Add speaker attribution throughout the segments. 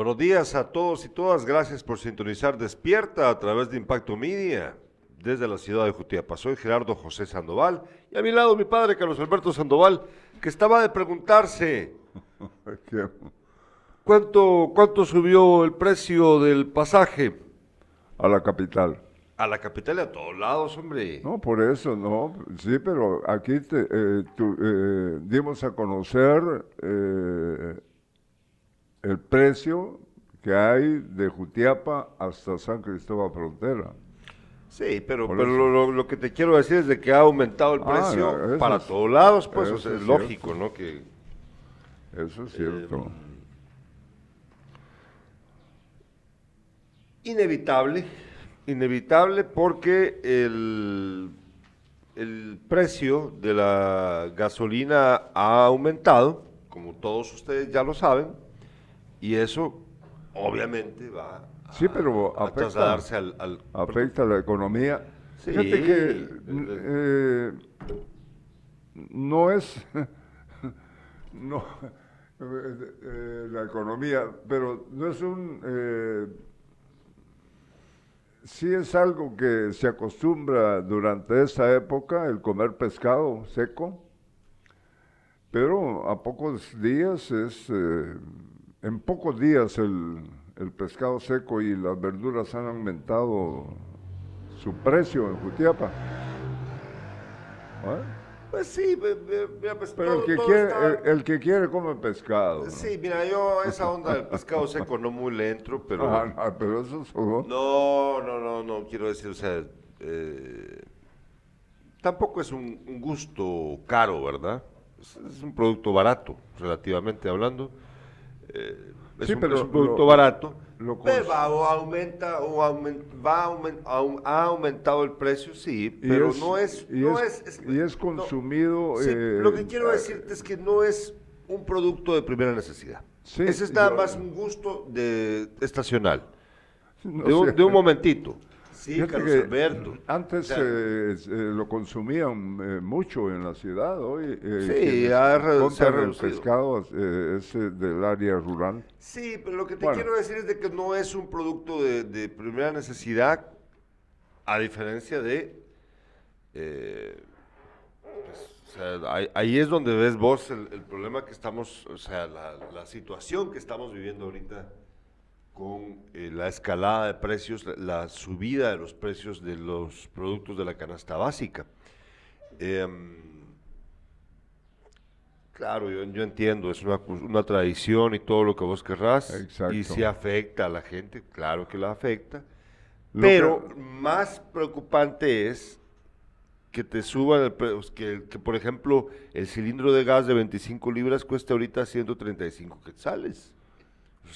Speaker 1: Buenos días a todos y todas. Gracias por sintonizar Despierta a través de Impacto Media desde la ciudad de Jutiapa. Soy Gerardo José Sandoval y a mi lado mi padre Carlos Alberto Sandoval, que estaba de preguntarse cuánto, cuánto subió el precio del pasaje
Speaker 2: a la capital.
Speaker 1: A la capital y a todos lados, hombre.
Speaker 2: No, por eso, no. Sí, pero aquí te, eh, eh, dimos a conocer eh, el precio que hay de Jutiapa hasta San Cristóbal Frontera.
Speaker 1: Sí, pero, pero lo, que te quiero decir es de que ha aumentado el ah, precio para todos lados, pues es, lógico, ¿no? Que,
Speaker 2: eso es cierto. Eh,
Speaker 1: inevitable, inevitable porque el, el precio de la gasolina ha aumentado, como todos ustedes ya lo saben, y eso obviamente va
Speaker 2: sí, pero a, afecta, al, afecta a la economía. Fíjate que eh, no es no eh, la economía, pero no es un eh, sí es algo que se acostumbra durante esa época el comer pescado seco, pero a pocos días es eh, en pocos días el, pescado seco y las verduras han aumentado su precio en Jutiapa.
Speaker 1: Pues sí,
Speaker 2: pues pero el que, quiere, el, que quiere come pescado.
Speaker 1: Sí, mira, yo esa onda del pescado seco no muy le entro, pero...
Speaker 2: Ah, no, pero eso es...
Speaker 1: No, no, no, no, quiero decir, o sea, eh, tampoco es un, gusto caro, ¿verdad? Es, un producto barato, relativamente hablando. Eh, es, sí, un, pero es un producto barato pero aumenta, o va ha aumentado el precio, sí, pero no es...
Speaker 2: Y es, y es consumido...
Speaker 1: Eh, lo que quiero decirte es que no es un producto de primera necesidad. Sí, Ese es nada más un gusto de estacional, de, un, momentito. Sí, Carlos Alberto.
Speaker 2: Antes eh, eh, lo consumían eh, mucho en la ciudad, hoy
Speaker 1: sí, ha reducido.
Speaker 2: el pescado es del área rural.
Speaker 1: Sí, pero lo que te quiero decir es de que no es un producto de, primera necesidad, a diferencia de... Pues, ahí, es donde ves vos el, problema que estamos, o sea, la, la situación que estamos viviendo ahorita con eh, la escalada de precios, la, subida de los precios de los productos de la canasta básica. Em, claro, yo, entiendo, es una, tradición y todo lo que vos querrás, y si afecta a la gente, claro que la afecta, pero más preocupante es que te suban, el, que, que por ejemplo el cilindro de gas de 25 libras cuesta ahorita 135 quetzales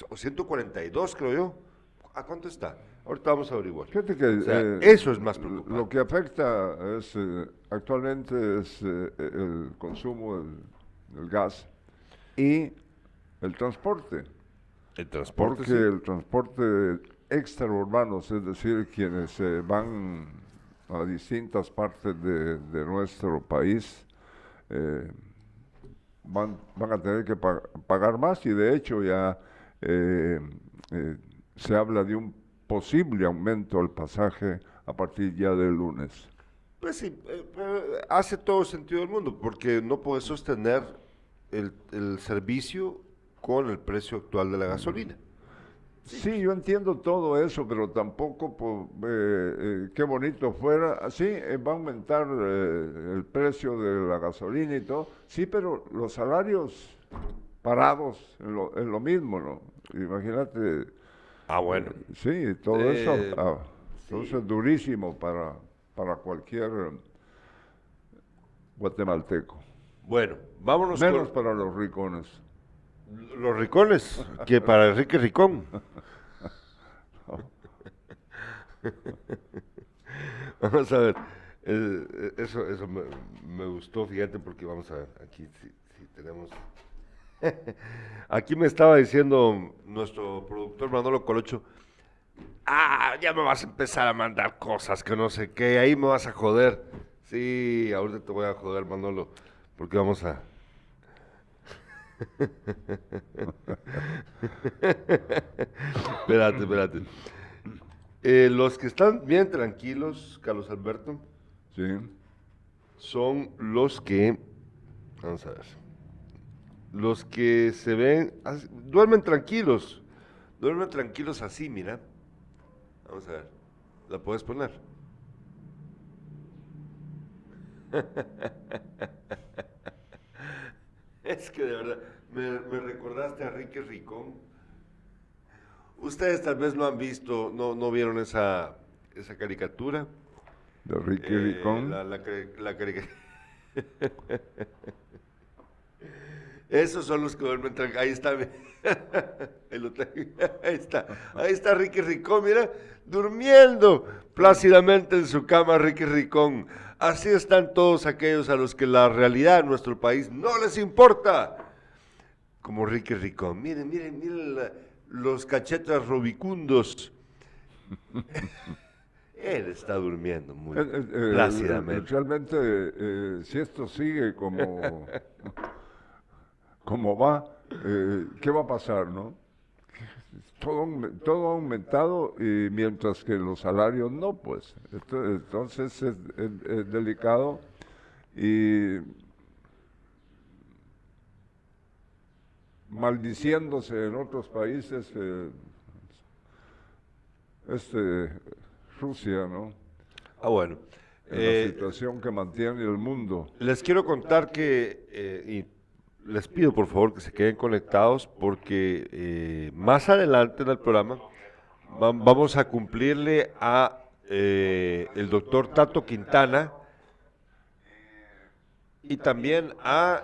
Speaker 1: o 142 creo yo. ¿A cuánto está? Ahorita vamos a averiguar.
Speaker 2: Fíjate que
Speaker 1: eh, eso es más preocupante.
Speaker 2: Lo que afecta es, eh, actualmente es eh, el consumo del, gas y el transporte.
Speaker 1: El transporte.
Speaker 2: Porque el transporte extraurbano, es decir, quienes van a distintas partes de, nuestro país, van, van a tener que pagar más y de hecho ya eh, eh, se habla de un posible aumento al pasaje a partir ya del lunes.
Speaker 1: Pues sí, eh, hace todo sentido del mundo, porque no puedes sostener el, servicio con el precio actual de la gasolina.
Speaker 2: Sí, yo entiendo todo eso, pero tampoco, pues, qué bonito fuera. Sí, va a aumentar el precio de la gasolina y todo. Sí, pero los salarios parados en lo, en lo mismo, ¿no? Imagínate.
Speaker 1: Ah, bueno.
Speaker 2: sí, todo eso, eh, ah, es durísimo para, para cualquier guatemalteco.
Speaker 1: Bueno, vámonos
Speaker 2: Menos para los ricones.
Speaker 1: Los ricones, que para Enrique Ricón. vamos a ver, eh, eso, eso me, gustó, fíjate, porque vamos a ver, aquí si tenemos Aquí me estaba diciendo nuestro productor Manolo Colocho, ah, ya me vas a empezar a mandar cosas que no sé qué, ahí me vas a joder. Sí, ahorita te voy a joder, Manolo, porque vamos a... espérate, espérate. Eh, los que están bien tranquilos, Carlos Alberto,
Speaker 2: sí.
Speaker 1: son los que, vamos a ver, los que se ven, duermen tranquilos, duermen tranquilos así, mira. Vamos a ver, ¿la puedes poner? es que de verdad, me, recordaste a Ricky Ricón. Ustedes tal vez no han visto, no, no vieron esa, esa caricatura.
Speaker 2: De Ricky eh, Ricón.
Speaker 1: La, la, la caricatura. Esos son los que duermen tranquilos. Ahí está. Ahí está. Ahí está Ricky Ricón, mira, durmiendo plácidamente en su cama, Ricky Ricón. Así están todos aquellos a los que la realidad de nuestro país no les importa. Como Ricky Ricón. Miren, miren, miren los cachetas robicundos. Él está durmiendo muy eh, eh, eh, plácidamente.
Speaker 2: realmente, si esto sigue como, como va, ¿qué va a pasar, no? todo, todo ha aumentado y mientras que los salarios no, pues. entonces es, delicado y maldiciéndose en otros países, eh, este, Rusia, ¿no?
Speaker 1: Ah, bueno.
Speaker 2: En la eh, situación que mantiene el mundo.
Speaker 1: Les quiero contar que, eh, les pido por favor que se queden conectados porque eh, más adelante en el programa vamos a cumplirle a eh, el doctor Tato Quintana y también a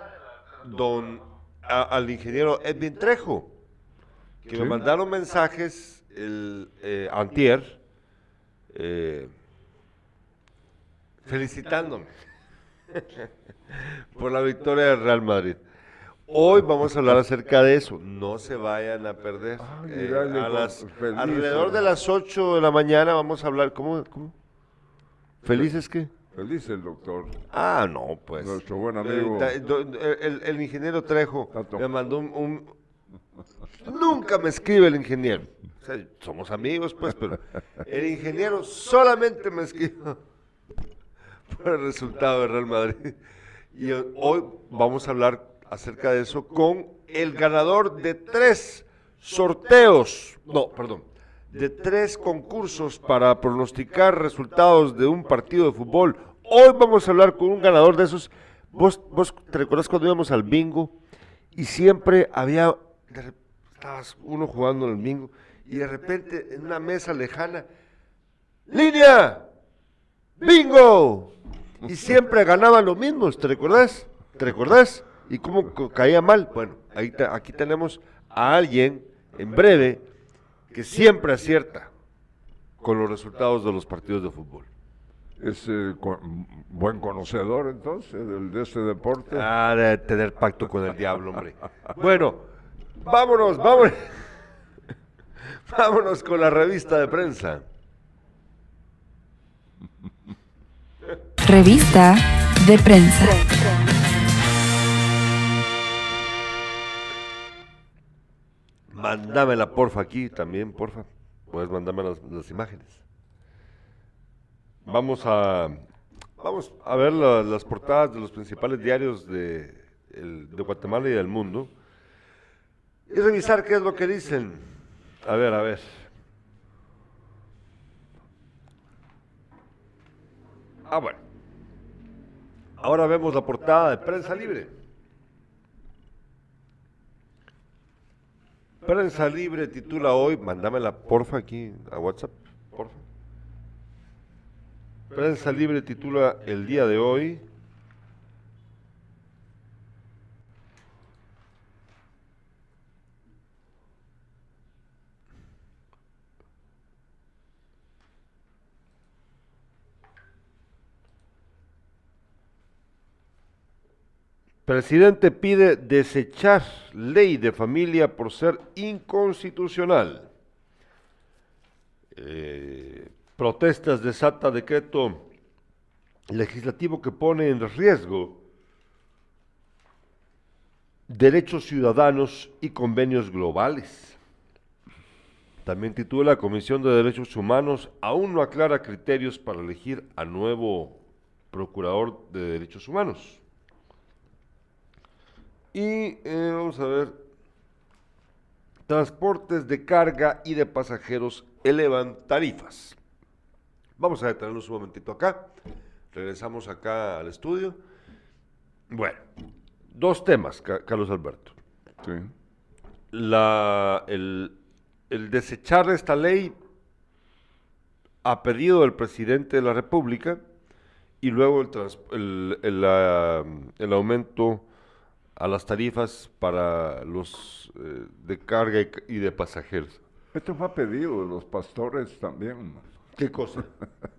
Speaker 1: don al ingeniero Edwin Trejo que me mandaron mensajes el eh, antier felicitándome por la victoria del Real Madrid. Hoy vamos a hablar acerca de eso. No se vayan a perder. Eh, alrededor de las 8 de la mañana vamos a hablar. ¿Cómo? cómo? ¿Felices qué?
Speaker 2: Feliz el doctor.
Speaker 1: Ah, no, pues.
Speaker 2: Nuestro buen amigo.
Speaker 1: el, ingeniero Trejo me mandó un, Nunca me escribe el ingeniero. somos amigos, pues, pero el ingeniero solamente me escribe por el resultado de Real Madrid. Y hoy vamos a hablar acerca de eso con el ganador de tres sorteos, no, perdón, de tres concursos para pronosticar resultados de un partido de fútbol. Hoy vamos a hablar con un ganador de esos. Vos, vos te recuerdas cuando íbamos al bingo y siempre había, estabas uno jugando en el bingo y de repente en una mesa lejana, línea, bingo, y siempre ganaban los mismos, ¿te recuerdas? ¿Te recuerdas? ¿Y cómo caía mal? Bueno, ahí aquí tenemos a alguien, en breve, que siempre acierta con los resultados de los partidos de fútbol.
Speaker 2: Es eh, buen conocedor entonces de este deporte.
Speaker 1: Ah, de tener pacto con el diablo, hombre. Bueno, vámonos, vámonos. vámonos con la revista de prensa.
Speaker 3: Revista de prensa.
Speaker 1: Mándamela, porfa, aquí también, porfa. Puedes mandarme las, imágenes. Vamos a, vamos a ver las portadas de los principales diarios de, de Guatemala y del mundo y revisar qué es lo que dicen. A ver, a ver. Ah, bueno. Ahora vemos la portada de Prensa Libre. Prensa Libre titula hoy, mándamela porfa aquí a WhatsApp, porfa. Prensa Libre titula el día de hoy, Presidente pide desechar ley de familia por ser inconstitucional. Eh, protestas desata decreto legislativo que pone en riesgo derechos ciudadanos y convenios globales. También titula Comisión de Derechos Humanos aún no aclara criterios para elegir a nuevo procurador de derechos humanos. Y eh, vamos a ver, transportes de carga y de pasajeros elevan tarifas. Vamos a detenernos un momentito acá. Regresamos acá al estudio. Bueno, dos temas, Carlos Alberto. Sí. La, el, desechar esta ley a pedido del presidente de la República y luego el, el, aumento a las tarifas para los eh, de carga y, de pasajeros.
Speaker 2: Esto fue a pedido de los pastores también.
Speaker 1: ¿Qué cosa?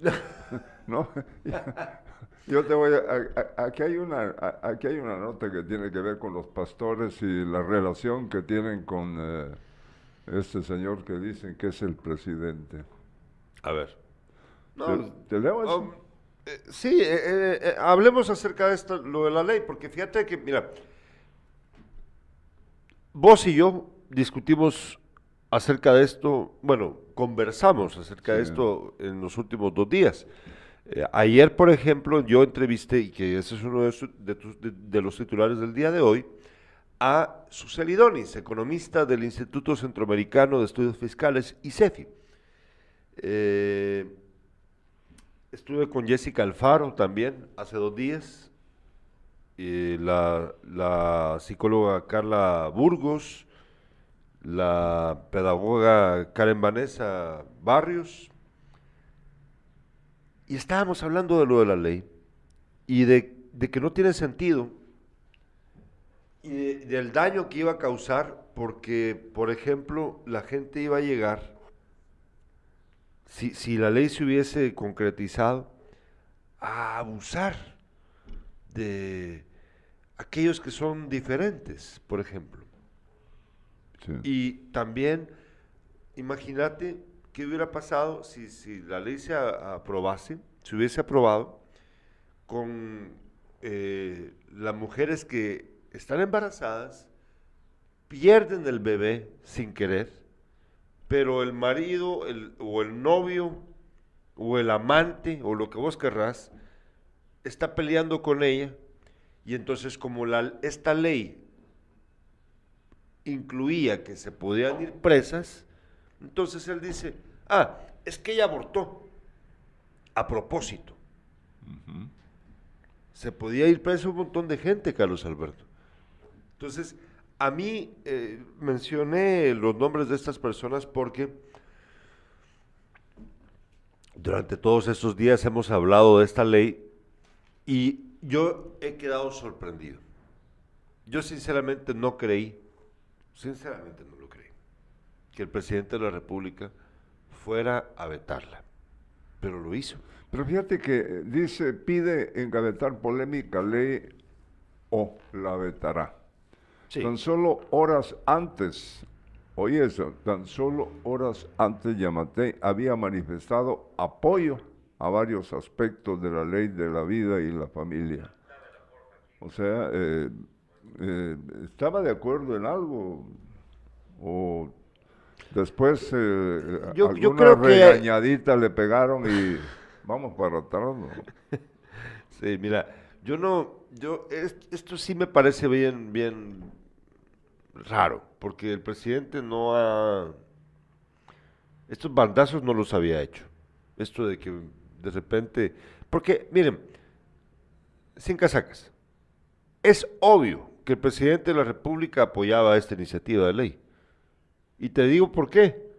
Speaker 2: no, yo te voy a, aquí hay una aquí hay una nota que tiene que ver con los pastores y la relación que tienen con eh, este señor que dicen que es el presidente.
Speaker 1: A ver.
Speaker 2: ¿Te, leo eso? Um,
Speaker 1: eh, sí, eh, hablemos acerca de esto, lo de la ley, porque fíjate que, mira, vos y yo discutimos acerca de esto, bueno, conversamos acerca de esto en los últimos dos días. Eh, ayer, por ejemplo, yo entrevisté, y que ese es uno de, los titulares del día de hoy, a Suseli Donis, economista del Instituto Centroamericano de Estudios Fiscales, ICEFI. Eh, estuve con Jessica Alfaro también hace dos días, la, psicóloga Carla Burgos, la pedagoga Karen Vanessa Barrios, y estábamos hablando de lo de la ley y de, que no tiene sentido y del daño que iba a causar porque, por ejemplo, la gente iba a llegar, si, si la ley se hubiese concretizado, a abusar de aquellos que son diferentes, por ejemplo. Y también, imagínate qué hubiera pasado si, si la ley se aprobase, se hubiese aprobado con eh, las mujeres que están embarazadas, pierden el bebé sin querer, pero el marido el, o el novio o el amante o lo que vos querrás está peleando con ella y entonces como la, esta ley incluía que se podían ir presas, entonces él dice, ah, es que ella abortó a propósito. Se podía ir preso un montón de gente, Carlos Alberto. Entonces, a mí eh, mencioné los nombres de estas personas porque durante todos estos días hemos hablado de esta ley y yo he quedado sorprendido. Yo sinceramente no creí sinceramente no lo creí, que el presidente de la República fuera a vetarla, pero lo hizo.
Speaker 2: Pero fíjate que eh, dice, pide engavetar polémica ley o la vetará. Tan solo horas antes, oye eso, tan solo horas antes Yamate había manifestado apoyo a varios aspectos de la ley de la vida y la familia. O sea, eh, eh, estaba de acuerdo en algo o después eh, yo, alguna regañadita le pegaron y vamos para atrás.
Speaker 1: sí, mira, yo no, yo esto sí me parece bien, bien raro, porque el presidente no ha, estos bandazos no los había hecho. Esto de que de repente, porque miren, sin casacas, es obvio que el presidente de la República apoyaba esta iniciativa de ley. Y te digo por qué.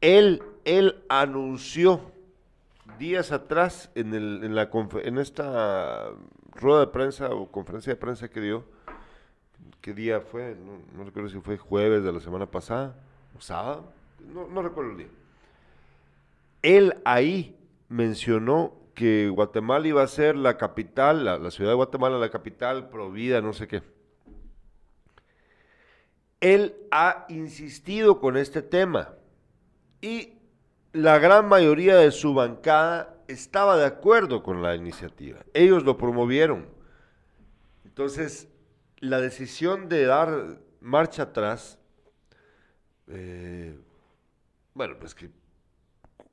Speaker 1: él, él anunció días atrás en, el, en, la, en esta rueda de prensa o conferencia de prensa que dio, ¿qué día fue? No, recuerdo si fue jueves de la semana pasada o sábado, no, no recuerdo el día. Él ahí mencionó que Guatemala iba a ser la capital, la, ciudad de Guatemala, la capital provida, no sé qué. Él ha insistido con este tema y la gran mayoría de su bancada estaba de acuerdo con la iniciativa. Ellos lo promovieron. Entonces, la decisión de dar marcha atrás, eh, Bueno, pues que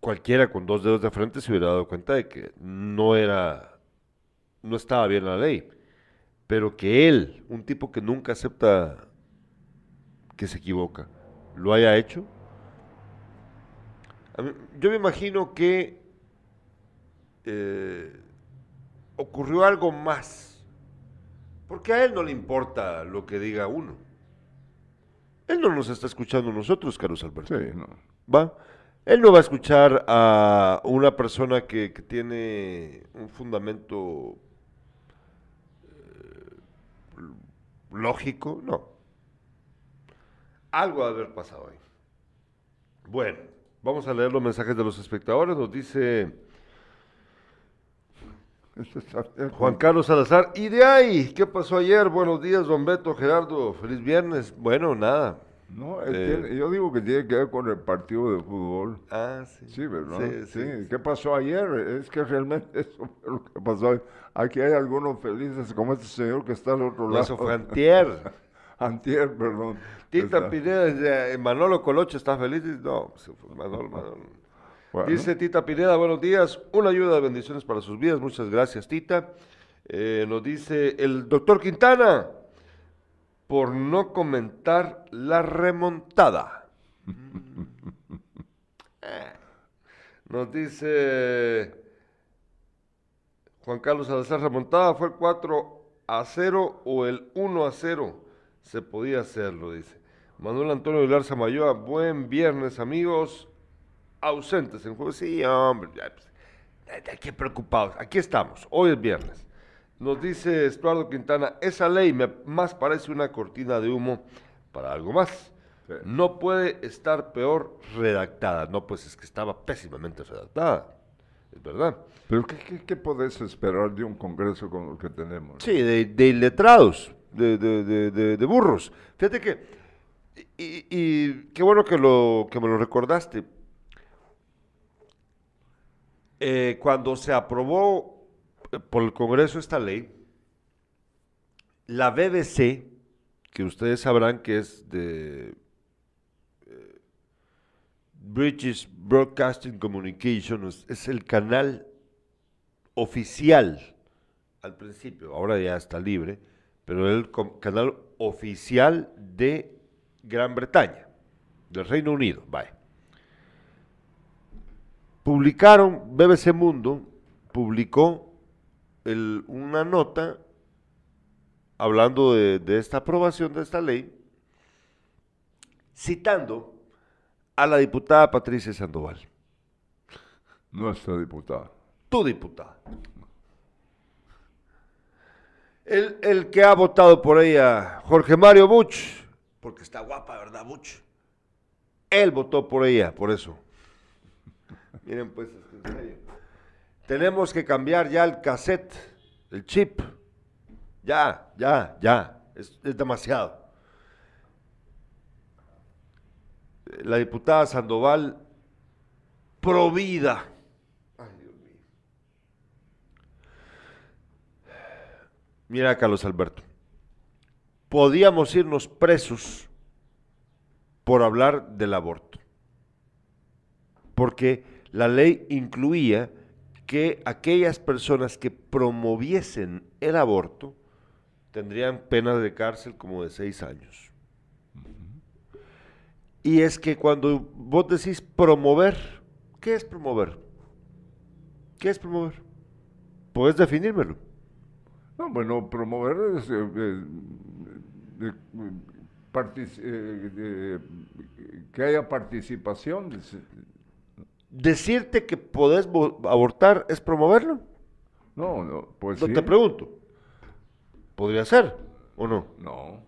Speaker 1: cualquiera con dos dedos de frente se hubiera dado cuenta de que no era, no estaba bien la ley. Pero que él, un tipo que nunca acepta que se equivoca, lo haya hecho. yo me imagino que eh, ocurrió algo más. Porque a él no le importa lo que diga uno. Él no nos está escuchando nosotros, Carlos Alberto.
Speaker 2: Sí, no.
Speaker 1: ¿Va? Él no va a escuchar a una persona que, tiene un fundamento eh, lógico, no. Algo ha de haber pasado ahí. Bueno, vamos a leer los mensajes de los espectadores. Nos dice Juan Carlos Salazar. ¿Y de ahí? ¿Qué pasó ayer? Buenos días, don Beto, Gerardo. Feliz viernes. Bueno, nada.
Speaker 2: No, eh, yo digo que tiene que ver con el partido de fútbol.
Speaker 1: Ah, sí.
Speaker 2: Sí, ¿verdad? Sí, ¿Qué pasó ayer? Es que realmente eso fue lo que pasó. Aquí hay algunos felices, como este señor que está al otro lado.
Speaker 1: Eso fue antier.
Speaker 2: antier, perdón.
Speaker 1: Tita Pineda, eh, Manolo Coloche está feliz. No, Manolo, Manolo. Dice Tita Pineda, buenos días. Una ayuda de bendiciones para sus vidas. Muchas gracias, Tita. Eh, nos dice el doctor Quintana por no comentar la remontada. Nos dice Juan Carlos Salazar, remontada fue el 4 a 0 o el 1 a 0. Se podía hacerlo, dice. Manuel Antonio Vilar Samayoa, buen viernes, amigos. Ausentes en juego. Sí, hombre, ya, pues, qué preocupados. Aquí estamos, hoy es viernes. Nos dice Estuardo Quintana, esa ley me más parece una cortina de humo para algo más. No puede estar peor redactada. No, pues es que estaba pésimamente redactada. Es verdad.
Speaker 2: Pero ¿qué, qué, podés esperar de un Congreso como el que tenemos?
Speaker 1: Sí, de, de iletrados, de, de, burros. Fíjate que, y, qué bueno que, lo, que me lo recordaste. Eh, cuando se aprobó por el Congreso esta ley, la BBC, que ustedes sabrán que es de eh, British Broadcasting Communication, es, el canal oficial al principio, ahora ya está libre, pero el canal oficial de Gran Bretaña, del Reino Unido, vaya. Publicaron, BBC Mundo publicó una nota hablando de, esta aprobación de esta ley, citando a la diputada Patricia Sandoval.
Speaker 2: Nuestra diputada.
Speaker 1: Tu diputada. El, el, que ha votado por ella, Jorge Mario Buch, porque está guapa, ¿verdad, Buch? Él votó por ella, por eso. Miren, pues, en serio. Tenemos que cambiar ya el cassette, el chip. Ya, ya, ya. Es, demasiado. La diputada Sandoval, provida. Ay, Dios mío. Mira, Carlos Alberto. Podíamos irnos presos por hablar del aborto. Porque la ley incluía que aquellas personas que promoviesen el aborto tendrían pena de cárcel como de seis años. Y es que cuando vos decís promover, ¿qué es promover? ¿Qué es promover? ¿Puedes definírmelo?
Speaker 2: No, bueno, promover es eh, eh, eh, que haya participación
Speaker 1: decirte que podés abortar es promoverlo?
Speaker 2: No, no, pues
Speaker 1: no te pregunto. ¿Podría ser o no?
Speaker 2: No.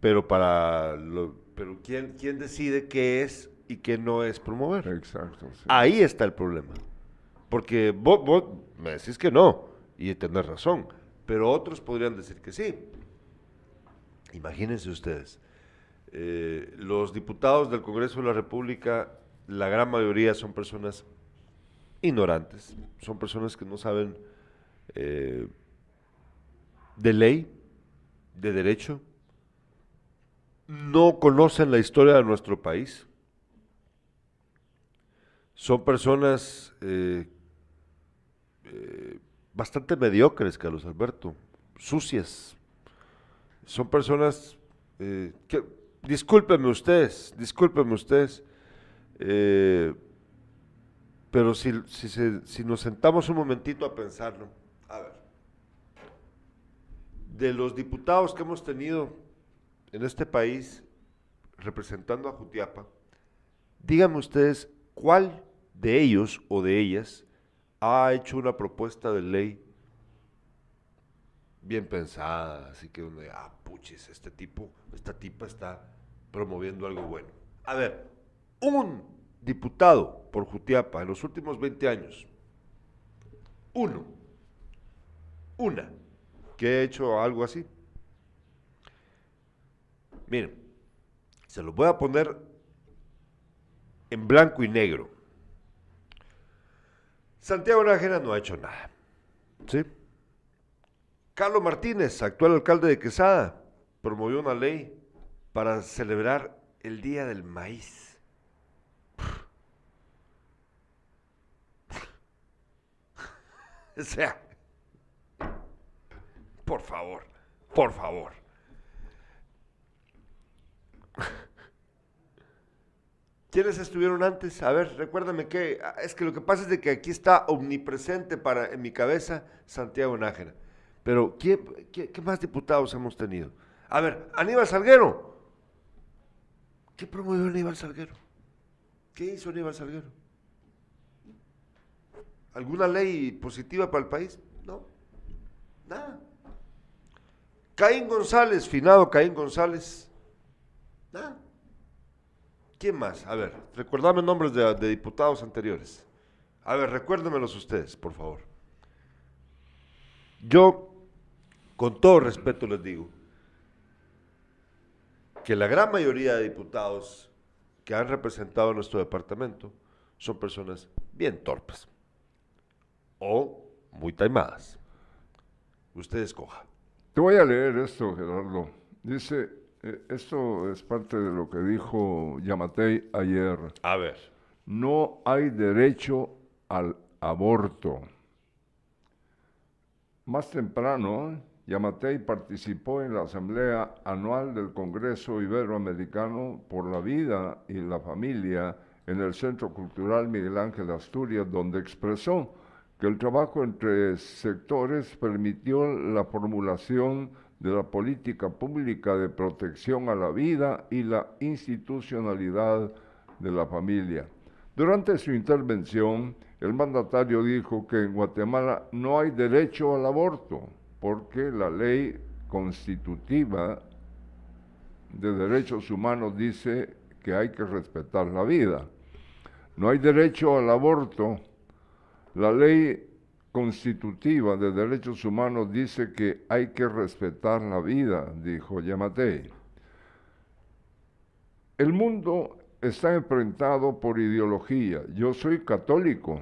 Speaker 1: Pero para lo, pero quién quién decide qué es y qué no es promover?
Speaker 2: Exacto.
Speaker 1: Ahí está el problema. Porque vos, vos me decís que no y tenés razón, pero otros podrían decir que sí. Imagínense ustedes, eh, los diputados del Congreso de la República la gran mayoría son personas ignorantes, son personas que no saben eh, de ley, de derecho, no conocen la historia de nuestro país, son personas eh, eh, bastante mediocres, Carlos Alberto, sucias. Son personas que, discúlpenme ustedes, discúlpenme ustedes, pero si, si nos sentamos un momentito a pensarlo, a ver, de los diputados que hemos tenido en este país representando a Jutiapa, díganme ustedes cuál de ellos o de ellas ha hecho una propuesta de ley bien pensada, así que uno ah, puches, este tipo, esta tipa está promoviendo algo bueno. A ver, un diputado por Jutiapa en los últimos 20 años, uno, una, que ha hecho algo así. Miren, se los voy a poner en blanco y negro. Santiago Nájera no ha hecho nada. ¿Sí? Carlos Martínez, actual alcalde de Quesada, promovió una ley para celebrar el Día del Maíz. o sea, por favor, por favor. ¿Quiénes estuvieron antes? A ver, recuérdame que ah, es que lo que pasa es de que aquí está omnipresente para en mi cabeza Santiago Nájera. Pero ¿qué, más diputados hemos tenido? A ver, Aníbal Salguero. ¿Qué promovió Aníbal Salguero? ¿Qué hizo Aníbal Salguero? ¿Alguna ley positiva para el país? No, nada. Caín González, finado Caín González, nada. ¿Quién más? A ver, recuérdame nombres de, diputados anteriores. A ver, recuérdemelos ustedes, por favor. Yo, con todo respeto les digo, que la gran mayoría de diputados que han representado nuestro departamento son personas bien torpes o muy taimadas. Usted escoja.
Speaker 2: Te voy a leer esto, Gerardo. Dice, eh, esto es parte de lo que dijo Yamatei ayer.
Speaker 1: A ver.
Speaker 2: No hay derecho al aborto. Más temprano, Yamatei participó en la Asamblea Anual del Congreso Iberoamericano por la Vida y la Familia en el Centro Cultural Miguel Ángel Asturias, donde expresó que el trabajo entre sectores permitió la formulación de la política pública de protección a la vida y la institucionalidad de la familia. Durante su intervención, el mandatario dijo que en Guatemala no hay derecho al aborto porque la ley constitutiva de derechos humanos dice que hay que respetar la vida. No hay derecho al aborto. La ley constitutiva de derechos humanos dice que hay que respetar la vida, dijo Yamatei. El mundo está enfrentado por ideología. Yo soy católico,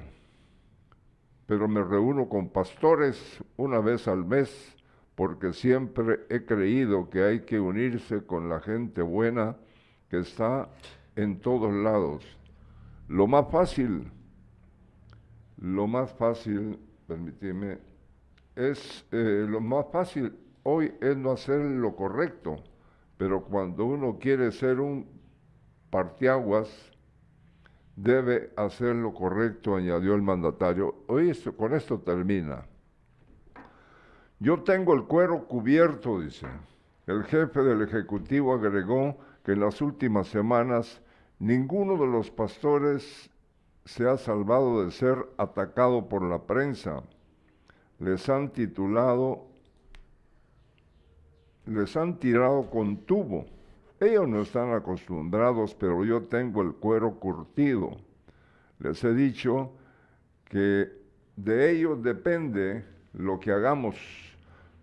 Speaker 2: pero me reúno con pastores una vez al mes porque siempre he creído que hay que unirse con la gente buena que está en todos lados. Lo más fácil, lo más fácil permíteme, es eh, lo más fácil hoy es no hacer lo correcto, pero cuando uno quiere ser un partiaguas, debe hacer lo correcto, añadió el mandatario. Hoy con esto termina. Yo tengo el cuero cubierto, dice. El jefe del Ejecutivo agregó que en las últimas semanas ninguno de los pastores se ha salvado de ser atacado por la prensa. Les han titulado, les han tirado con tubo. Ellos no están acostumbrados, pero yo tengo el cuero curtido. Les he dicho que de ellos depende lo que hagamos.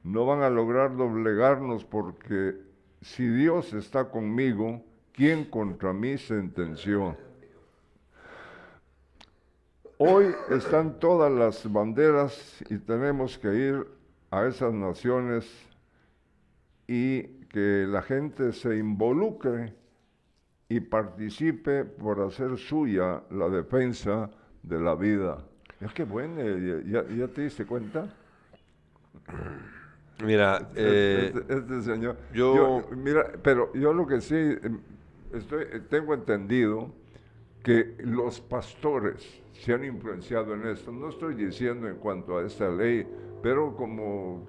Speaker 2: No van a lograr doblegarnos porque si Dios está conmigo, ¿quién contra mí sentenció? Hoy están todas las banderas y tenemos que ir a esas naciones y que la gente se involucre y participe por hacer suya la defensa de la vida. Es que bueno, ¿ya, te diste cuenta?
Speaker 1: Mira,
Speaker 2: este, eh, este, este, señor, yo, mira, pero yo lo que sí em, estoy, tengo entendido que los pastores se han influenciado en esto. No estoy diciendo en cuanto a esta ley, pero como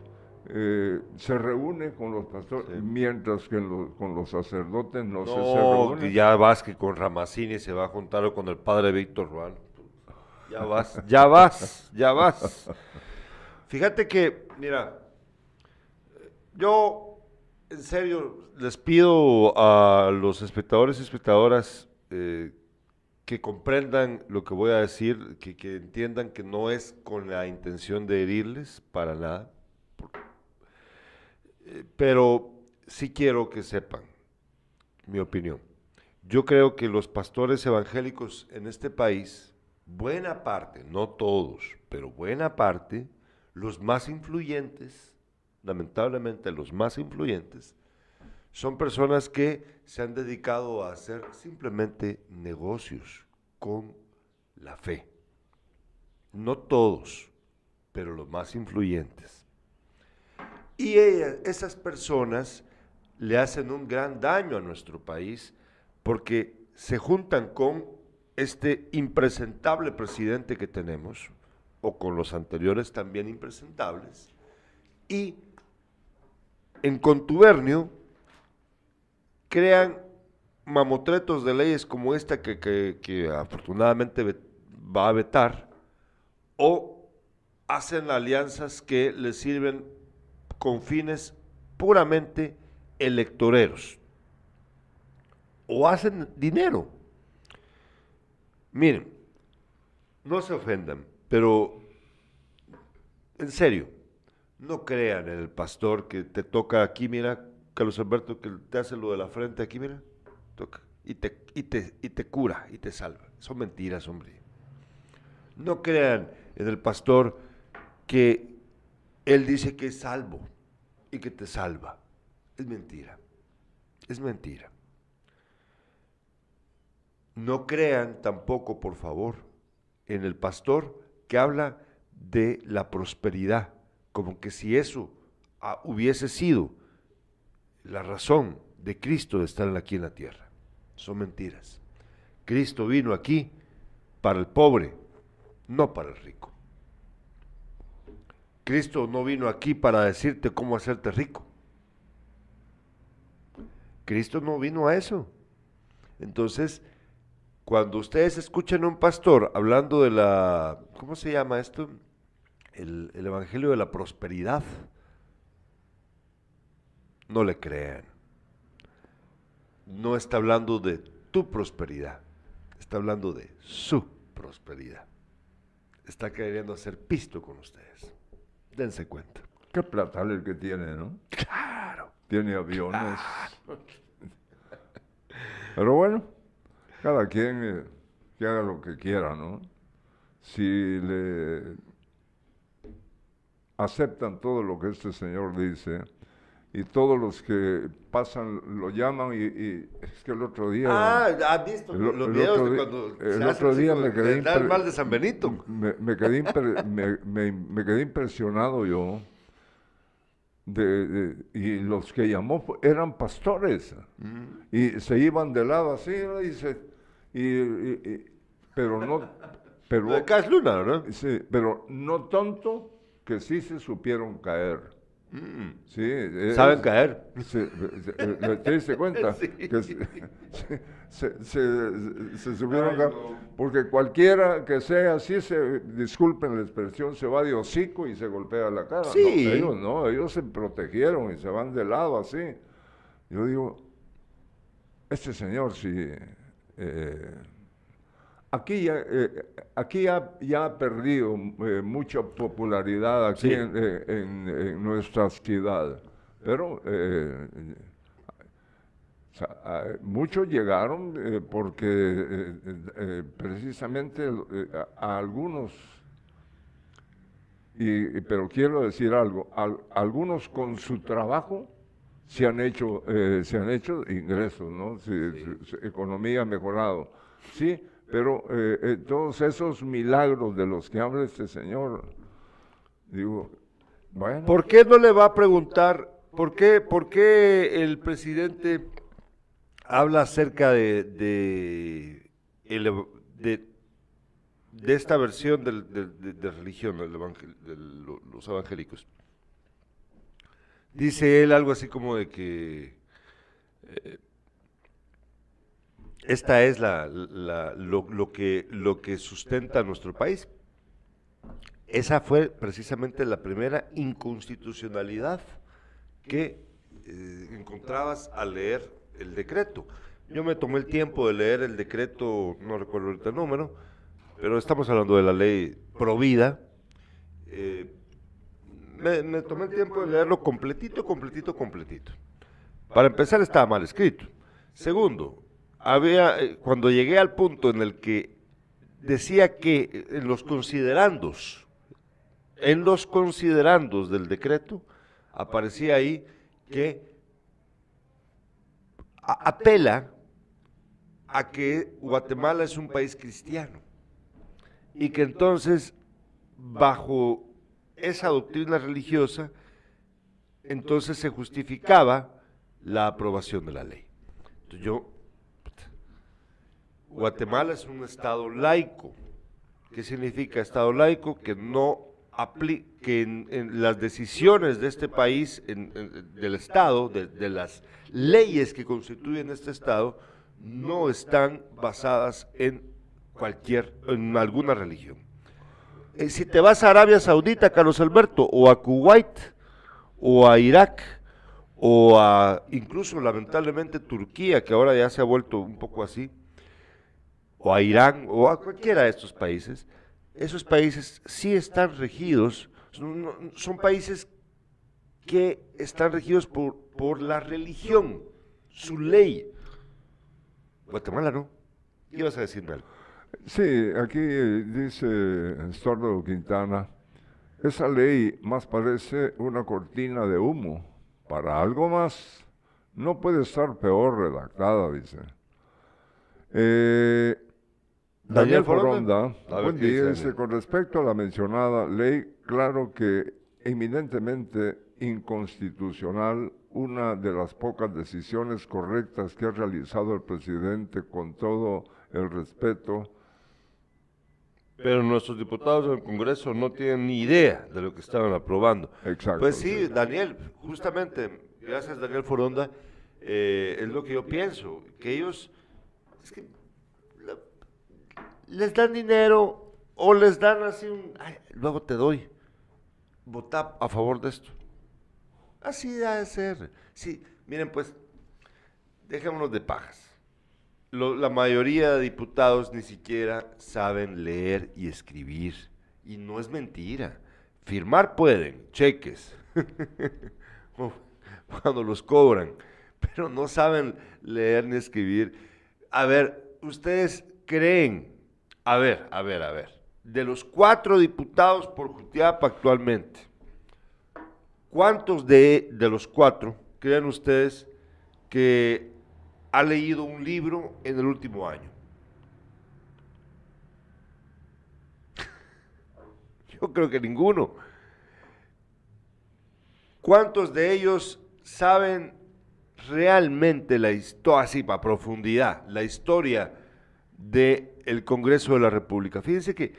Speaker 2: eh, se reúne con los pastores, mientras que con los sacerdotes no, se, se, reúne.
Speaker 1: Ya vas que con Ramacini se va a juntar con el padre Víctor Rual. Ya vas, ya vas, ya vas. Fíjate que, mira, yo en serio les pido a los espectadores y espectadoras eh, que comprendan lo que voy a decir, que, entiendan que no es con la intención de herirles para nada pero sí quiero que sepan mi opinión. Yo creo que los pastores evangélicos en este país, buena parte, no todos, pero buena parte, los más influyentes, lamentablemente los más influyentes, son personas que se han dedicado a hacer simplemente negocios con la fe. No todos, pero los más influyentes. Y esas personas le hacen un gran daño a nuestro país porque se juntan con este impresentable presidente que tenemos, o con los anteriores también impresentables, y en contubernio crean mamotretos de leyes como esta que, que afortunadamente va a vetar, o hacen alianzas que les sirven con fines puramente electoreros o hacen dinero. Miren, no se ofendan, pero en serio, no crean en el pastor que te toca aquí, mira, Carlos Alberto, que te hace lo de la frente aquí, mira, toca, y te, y te, y te cura y te salva. Son mentiras, hombre. No crean en el pastor que él dice que es salvo y que te salva. Es mentira. Es mentira. No crean tampoco, por favor, en el pastor que habla de la prosperidad, como que si eso ah, hubiese sido la razón de Cristo de estar aquí en la tierra. Son mentiras. Cristo vino aquí para el pobre, no para el rico. Cristo no vino aquí para decirte cómo hacerte rico. Cristo no vino a eso. Entonces, cuando ustedes escuchan a un pastor hablando de la, ¿cómo se llama esto? El, el Evangelio de la Prosperidad, no le crean. No está hablando de tu prosperidad, está hablando de su prosperidad. Está queriendo hacer pisto con ustedes. Dense cuenta.
Speaker 2: Qué platal el que tiene, ¿no?
Speaker 1: Claro.
Speaker 2: Tiene aviones. Pero bueno, cada quien eh, que haga lo que quiera, ¿no? Si le aceptan todo lo que este señor dice, y todos los que pasan lo llaman y, es que el otro día
Speaker 1: ah has visto los videos de cuando
Speaker 2: el otro día me quedé
Speaker 1: mal de San Benito
Speaker 2: me, quedé me, quedé impresionado yo de, y los que llamó eran pastores y se iban de lado así y, y, pero no pero
Speaker 1: Luna, ¿no?
Speaker 2: sí, pero no tonto que sí se supieron caer
Speaker 1: Mm. Sí, Saben caer.
Speaker 2: ¿Te diste cuenta? Que se, se, subieron Porque cualquiera que sea así, se, disculpen la expresión, se va de hocico y se golpea la cara. ellos no, ellos se protegieron y se van de lado así. Yo digo, este señor sí... Eh, Aquí ya, eh, aquí ya, ha perdido eh, mucha popularidad aquí eh, en, nuestra ciudad, pero muchos llegaron porque precisamente a, algunos, y, pero quiero decir algo, algunos con su trabajo se han hecho, se han hecho ingresos, ¿no? economía ha mejorado. Sí, pero eh, eh, todos esos milagros de los que habla este señor, digo,
Speaker 1: bueno. ¿Por qué no le va a preguntar, por qué, por qué el presidente habla acerca de, de, de, esta versión de, religión, de los evangélicos? Dice él algo así como de que eh, esta es la, lo, que, lo que sustenta nuestro país. Esa fue precisamente la primera inconstitucionalidad que eh, encontrabas al leer el decreto. Yo me tomé el tiempo de leer el decreto, no recuerdo ahorita el número, pero estamos hablando de la ley Provida. Eh, me, tomé el tiempo de leerlo completito, completito, completito. Para empezar, estaba mal escrito. Segundo, había, eh, cuando llegué al punto en el que decía que eh, en los considerandos, en los considerandos del decreto, aparecía ahí que apela a que Guatemala es un país cristiano y que entonces bajo esa doctrina religiosa, entonces se justificaba la aprobación de la ley. Yo, Guatemala es un estado laico. ¿Qué significa estado laico? Que no que en, las decisiones de este país, del Estado, de, las leyes que constituyen este Estado, no están basadas en cualquier, en alguna religión. Eh, si te vas a Arabia Saudita, Carlos Alberto, o a Kuwait, o a Irak, o a incluso lamentablemente Turquía, que ahora ya se ha vuelto un poco así, o a Irán, o a cualquiera de estos países, esos países sí están regidos, son, países que están regidos por, por la religión, su ley. Guatemala no. ¿Qué ibas a decirme algo?
Speaker 2: Sí, aquí dice Estordo Quintana, esa ley más parece una cortina de humo. Para algo más, no puede estar peor redactada, dice. Eh, Daniel Foronda, buen día, dice, con respecto a la mencionada ley, claro que eminentemente inconstitucional, una de las pocas decisiones correctas que ha realizado el presidente con todo el respeto
Speaker 1: pero nuestros diputados del Congreso no tienen ni idea de lo que estaban aprobando.
Speaker 2: Exacto.
Speaker 1: Pues sí, Daniel, justamente, gracias Daniel Foronda, eh, es lo que yo pienso, que ellos es que les dan dinero o les dan así un, luego te doy, vota a favor de esto. Así debe ser. Sí, miren pues, dejémonos de pajas la mayoría de diputados ni siquiera saben leer y escribir. Y no es mentira. Firmar pueden, cheques, cuando los cobran, pero no saben leer ni escribir. A ver, ustedes creen, a ver, a ver, a ver, de los cuatro diputados por Jutiapa actualmente, ¿cuántos de, de los cuatro creen ustedes que ha leído un libro en el último año? Yo creo que ninguno. ¿Cuántos de ellos saben realmente la historia, así para profundidad, la historia del Congreso de la República? Fíjense que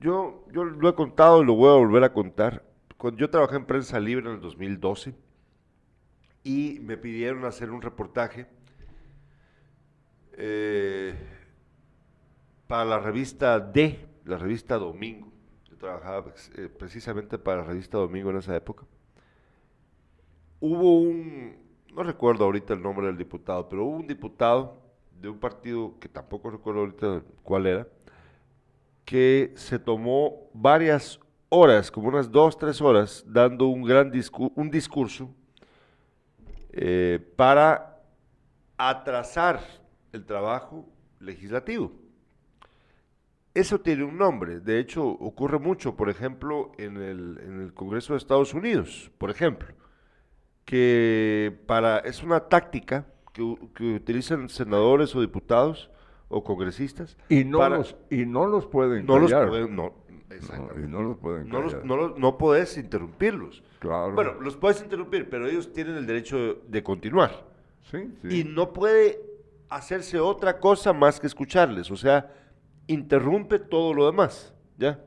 Speaker 1: yo, yo lo he contado y lo voy a volver a contar. Cuando yo trabajé en prensa libre en el 2012, y me pidieron hacer un reportaje eh, para la revista D, la revista Domingo. Yo trabajaba eh, precisamente para la revista Domingo en esa época. Hubo un, no recuerdo ahorita el nombre del diputado, pero hubo un diputado de un partido que tampoco recuerdo ahorita cuál era, que se tomó varias horas, como unas dos, tres horas, dando un gran un discurso eh, para atrasar el trabajo legislativo. Eso tiene un nombre, de hecho ocurre mucho, por ejemplo, en el, en el Congreso de Estados Unidos, por ejemplo. que para, es una táctica que, utilizan senadores o diputados o congresistas.
Speaker 2: Y no, los, y no los pueden
Speaker 1: no Los pueden, no,
Speaker 2: y no los pueden
Speaker 1: no, no, no puedes interrumpirlos. Claro. Bueno, los puedes interrumpir, pero ellos tienen el derecho de continuar.
Speaker 2: Sí, sí.
Speaker 1: Y no puede hacerse otra cosa más que escucharles. O sea, interrumpe todo lo demás. ¿Ya?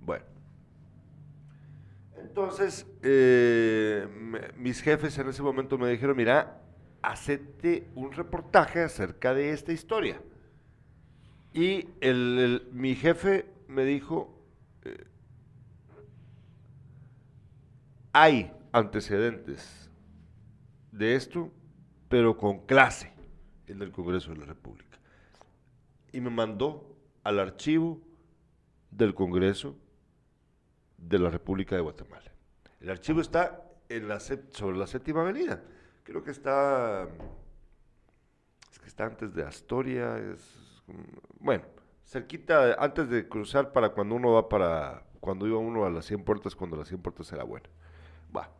Speaker 1: Bueno. Entonces, eh, mis jefes en ese momento me dijeron, mira, acepte un reportaje acerca de esta historia. Y mi jefe me dijo, eh, hay antecedentes de esto, pero con clase en el Congreso de la República. Y me mandó al archivo del Congreso de la República de Guatemala. El archivo está sobre la séptima avenida. Creo que está, es que está antes de Astoria, es, bueno, cerquita, antes de cruzar para cuando uno va para, cuando iba uno a las 100 puertas, cuando las 100 puertas era buena. Va.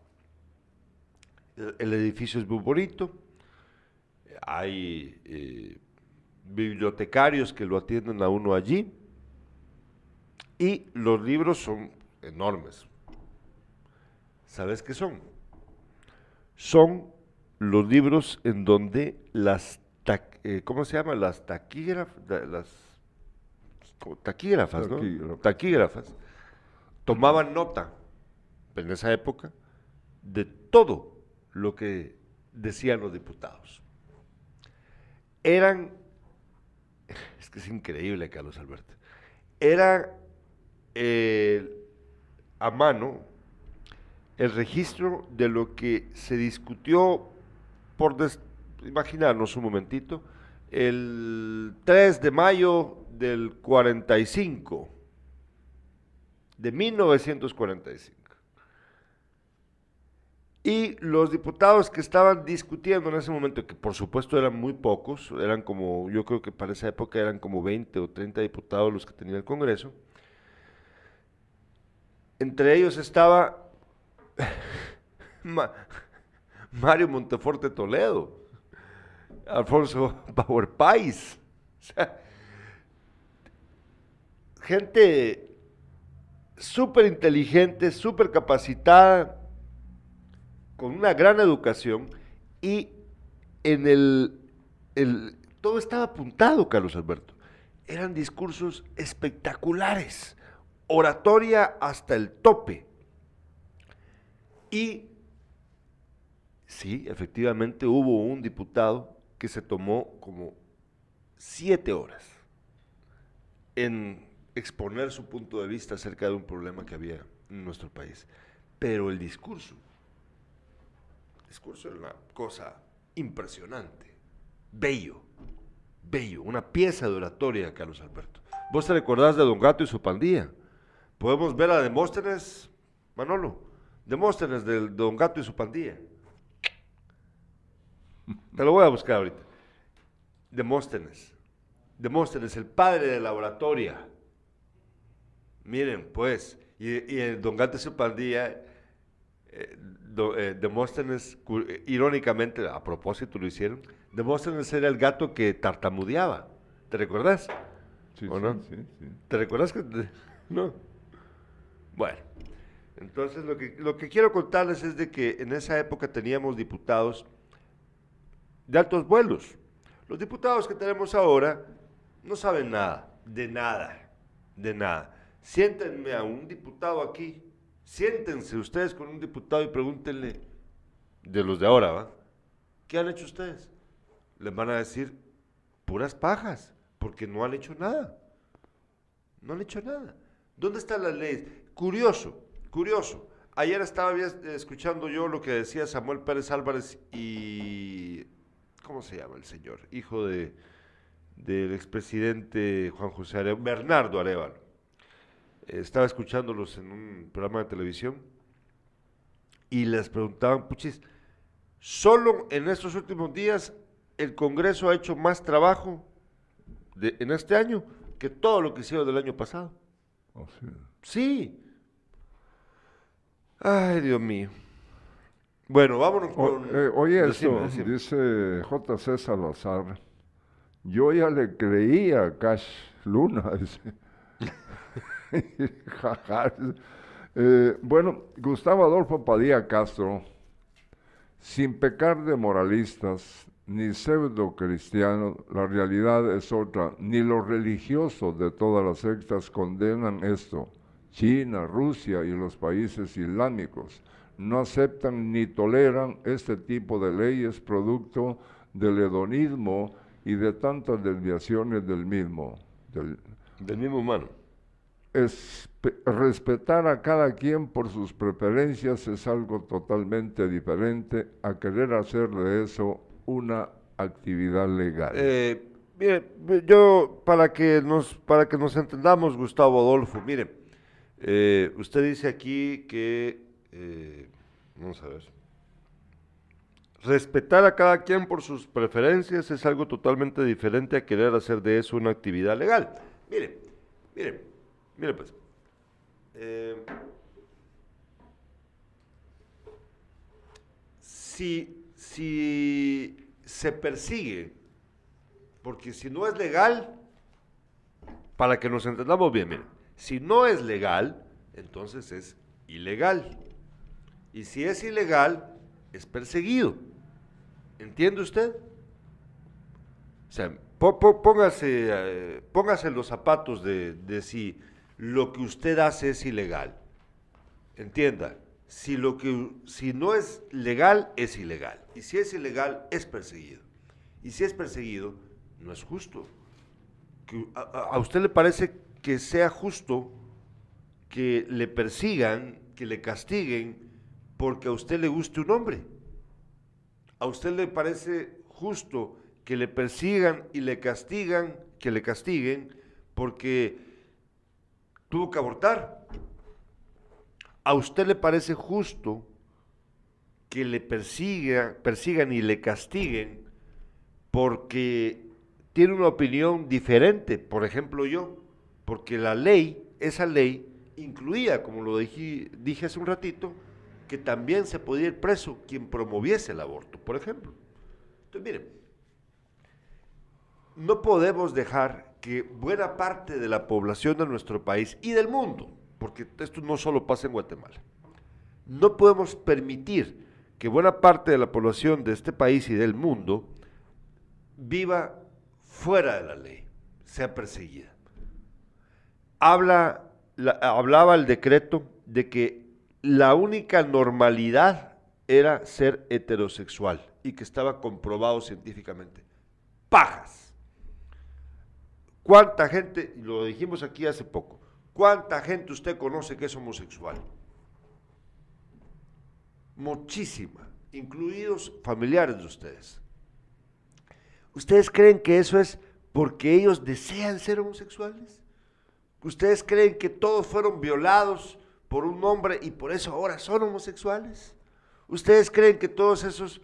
Speaker 1: El, edificio es muy bonito, hay eh, bibliotecarios que lo atienden a uno allí y los libros son enormes. ¿Sabes qué son? Son los libros en donde las, eh, ¿cómo se llama? Las taquígrafas, las taquígrafas, ¿no? Taquígrafas. Tomaban nota en esa época de todo lo que decían los diputados. Eran, es que es increíble, Carlos Alberto, era eh, a mano el registro de lo que se discutió, por imaginarnos un momentito, el 3 de mayo del 45, de 1945. Y los diputados que estaban discutiendo en ese momento, que por supuesto eran muy pocos, eran como, yo creo que para esa época eran como 20 o 30 diputados los que tenía el Congreso, entre ellos estaba Mario Monteforte Toledo, Alfonso Bauer Pais. gente súper inteligente, súper capacitada, con una gran educación y en el, el, todo estaba apuntado, Carlos Alberto. Eran discursos espectaculares, oratoria hasta el tope. Y sí, efectivamente hubo un diputado que se tomó como siete horas en exponer su punto de vista acerca de un problema que había en nuestro país. Pero el discurso, el discurso era una cosa impresionante, bello, bello, una pieza de oratoria, Carlos Alberto. ¿Vos te recordás de Don Gato y su pandilla? Podemos ver a Demóstenes, Manolo, Demóstenes de Don Gato y su pandilla. Te lo voy a buscar ahorita. Demóstenes. Demóstenes, el padre de la oratoria. Miren, pues, y, y Don su pandilla, eh, eh, Demóstenes, irónicamente, a propósito lo hicieron, Demóstenes era el gato que tartamudeaba. ¿Te recuerdas?
Speaker 2: Sí, sí, sí,
Speaker 1: ¿Te recuerdas que.? No. Bueno, entonces lo que, lo que quiero contarles es de que en esa época teníamos diputados de altos vuelos. Los diputados que tenemos ahora no saben nada, de nada, de nada. Siéntenme a un diputado aquí, siéntense ustedes con un diputado y pregúntenle, de los de ahora, ¿va? ¿Qué han hecho ustedes? Les van a decir puras pajas, porque no han hecho nada. No han hecho nada. ¿Dónde están las leyes? Curioso, curioso. Ayer estaba escuchando yo lo que decía Samuel Pérez Álvarez y... ¿Cómo se llama el señor? Hijo de, del expresidente Juan José Arevalo, Bernardo Arevalo. estaba escuchándolos en un programa de televisión y les preguntaban, puchis, solo en estos últimos días el Congreso ha hecho más trabajo en este año que todo lo que hicieron del año pasado.
Speaker 2: Oh,
Speaker 1: sí. Ay, Dios mío. Bueno, vámonos con...
Speaker 2: Eh, oye, eso, dice J.C. Salazar. Yo ya le creía a Cash Luna. Eh, bueno, Gustavo Adolfo Padilla Castro, sin pecar de moralistas ni pseudo cristianos, la realidad es otra. Ni los religiosos de todas las sectas condenan esto. China, Rusia y los países islámicos no aceptan ni toleran este tipo de leyes producto del hedonismo y de tantas desviaciones del mismo.
Speaker 1: Del, mismo humano.
Speaker 2: Es, respetar a cada quien por sus preferencias es algo totalmente diferente a querer hacer de eso una actividad legal.
Speaker 1: Eh, mire, yo para que nos para que nos entendamos, Gustavo Adolfo, mire, eh, usted dice aquí que eh, vamos a ver. Respetar a cada quien por sus preferencias es algo totalmente diferente a querer hacer de eso una actividad legal. Mire, mire, mire pues. Eh, si, si se persigue, porque si no es legal, para que nos entendamos bien, si no es legal, entonces es ilegal. Y si es ilegal, es perseguido. ¿Entiende usted? O sea, póngase, eh, póngase los zapatos de, de, si lo que usted hace es ilegal. Entienda, si, lo que, si no es legal, es ilegal. Y si es ilegal, es perseguido. Y si es perseguido, no es justo. a usted le parece que sea justo que le persigan, que le castiguen porque a usted le guste un hombre. ¿A usted le parece justo que le persigan y le castigan, que le castiguen porque tuvo que abortar? ¿A usted le parece justo que le persiga, persigan y le castiguen porque tiene una opinión diferente? Por ejemplo, yo, porque la ley, esa ley, incluía, como lo dije, dije hace un ratito, también se podía ir preso quien promoviese el aborto, por ejemplo. Entonces, miren, no podemos dejar que buena parte de la población de nuestro país y del mundo, porque esto no solo pasa en Guatemala, no podemos permitir que buena parte de la población de este país y del mundo viva fuera de la ley, sea perseguida. Habla, hablaba el decreto de que la única normalidad era ser heterosexual y que estaba comprobado científicamente. Pajas. ¿Cuánta gente, lo dijimos aquí hace poco, cuánta gente usted conoce que es homosexual? Muchísima, incluidos familiares de ustedes. ¿Ustedes creen que eso es porque ellos desean ser homosexuales? ¿Ustedes creen que todos fueron violados por un hombre y por eso ahora son homosexuales? ¿Ustedes creen que todos esos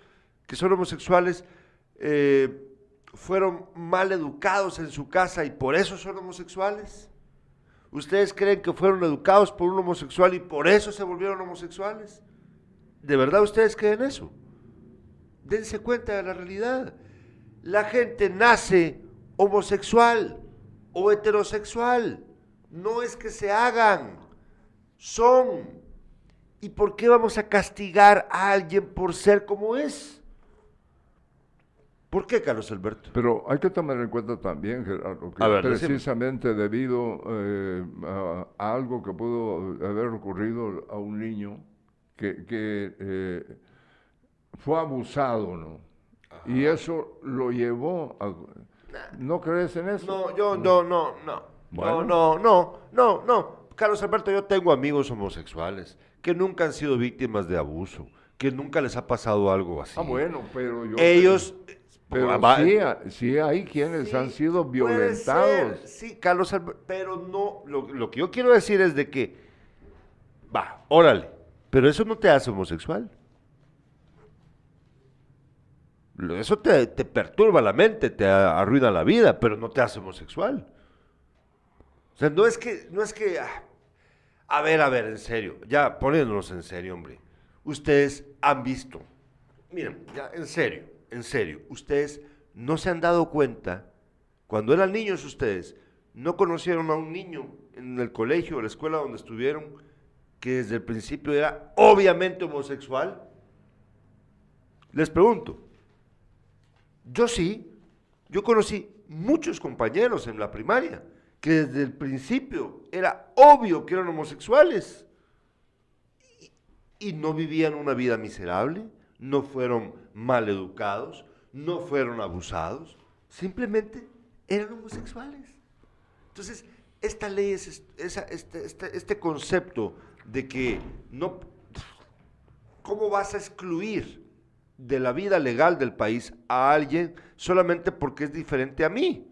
Speaker 1: que son homosexuales eh, fueron mal educados en su casa y por eso son homosexuales? ¿Ustedes creen que fueron educados por un homosexual y por eso se volvieron homosexuales? ¿De verdad ustedes creen eso? Dense cuenta de la realidad. La gente nace homosexual o heterosexual. No es que se hagan son. ¿Y por qué vamos a castigar a alguien por ser como es? ¿Por qué, Carlos Alberto?
Speaker 2: Pero hay que tomar en cuenta también, Gerardo, que precisamente debido eh, a, algo que pudo haber ocurrido a un niño que, eh, fue abusado, ¿no? Y eso lo llevó a... ¿No crees en eso?
Speaker 1: No, yo no, no, no. No, no, no, no, no. Carlos Alberto, yo tengo amigos homosexuales que nunca han sido víctimas de abuso, que nunca les ha pasado algo así.
Speaker 2: Ah, bueno, pero yo...
Speaker 1: Ellos...
Speaker 2: Pero sí, hay quienes han sido violentados.
Speaker 1: Sí, Carlos Alberto, pero no, lo, que yo quiero decir es de que, va, órale, pero eso no te hace homosexual. Eso te, te perturba la mente, te arruina la vida, pero no te hace homosexual. O sea, no es que, no es que, ah, a ver, a ver, en serio, ya poniéndonos en serio, hombre. ustedes han visto, miren, ya en serio, en serio, ustedes no se han dado cuenta, cuando eran niños ustedes, no conocieron a un niño en el colegio o la escuela donde estuvieron que desde el principio era obviamente homosexual. Les pregunto, yo sí, yo conocí muchos compañeros en la primaria que desde el principio era obvio que eran homosexuales y, no vivían una vida miserable, no fueron mal educados, no fueron abusados, simplemente eran homosexuales. Entonces, esta ley es este, este, este, concepto de que no, ¿cómo vas a excluir de la vida legal del país a alguien solamente porque es diferente a mí?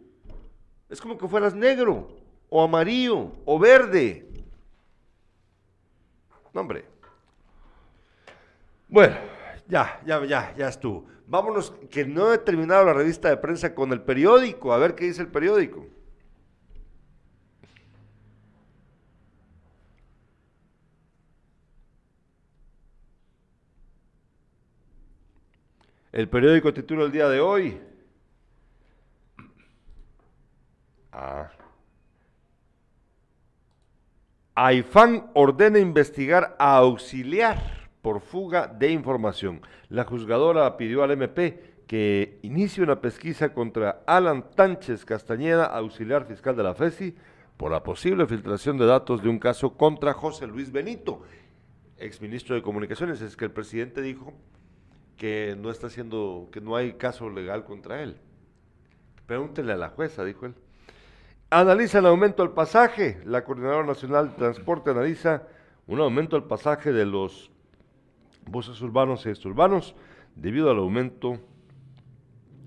Speaker 1: Es como que fueras negro, o amarillo, o verde. No, hombre. Bueno, ya, ya, ya, ya estuvo. Vámonos, que no he terminado la revista de prensa con el periódico. A ver qué dice el periódico. El periódico titula el día de hoy. Ah. AIFAN ordena investigar a auxiliar por fuga de información. La juzgadora pidió al MP que inicie una pesquisa contra Alan Tánchez Castañeda, auxiliar fiscal de la FESI, por la posible filtración de datos de un caso contra José Luis Benito, exministro de Comunicaciones. Es que el presidente dijo que no está haciendo, que no hay caso legal contra él. Pregúntele a la jueza, dijo él. Analiza el aumento del pasaje. La Coordinadora Nacional de Transporte analiza un aumento del pasaje de los buses urbanos y exurbanos debido al aumento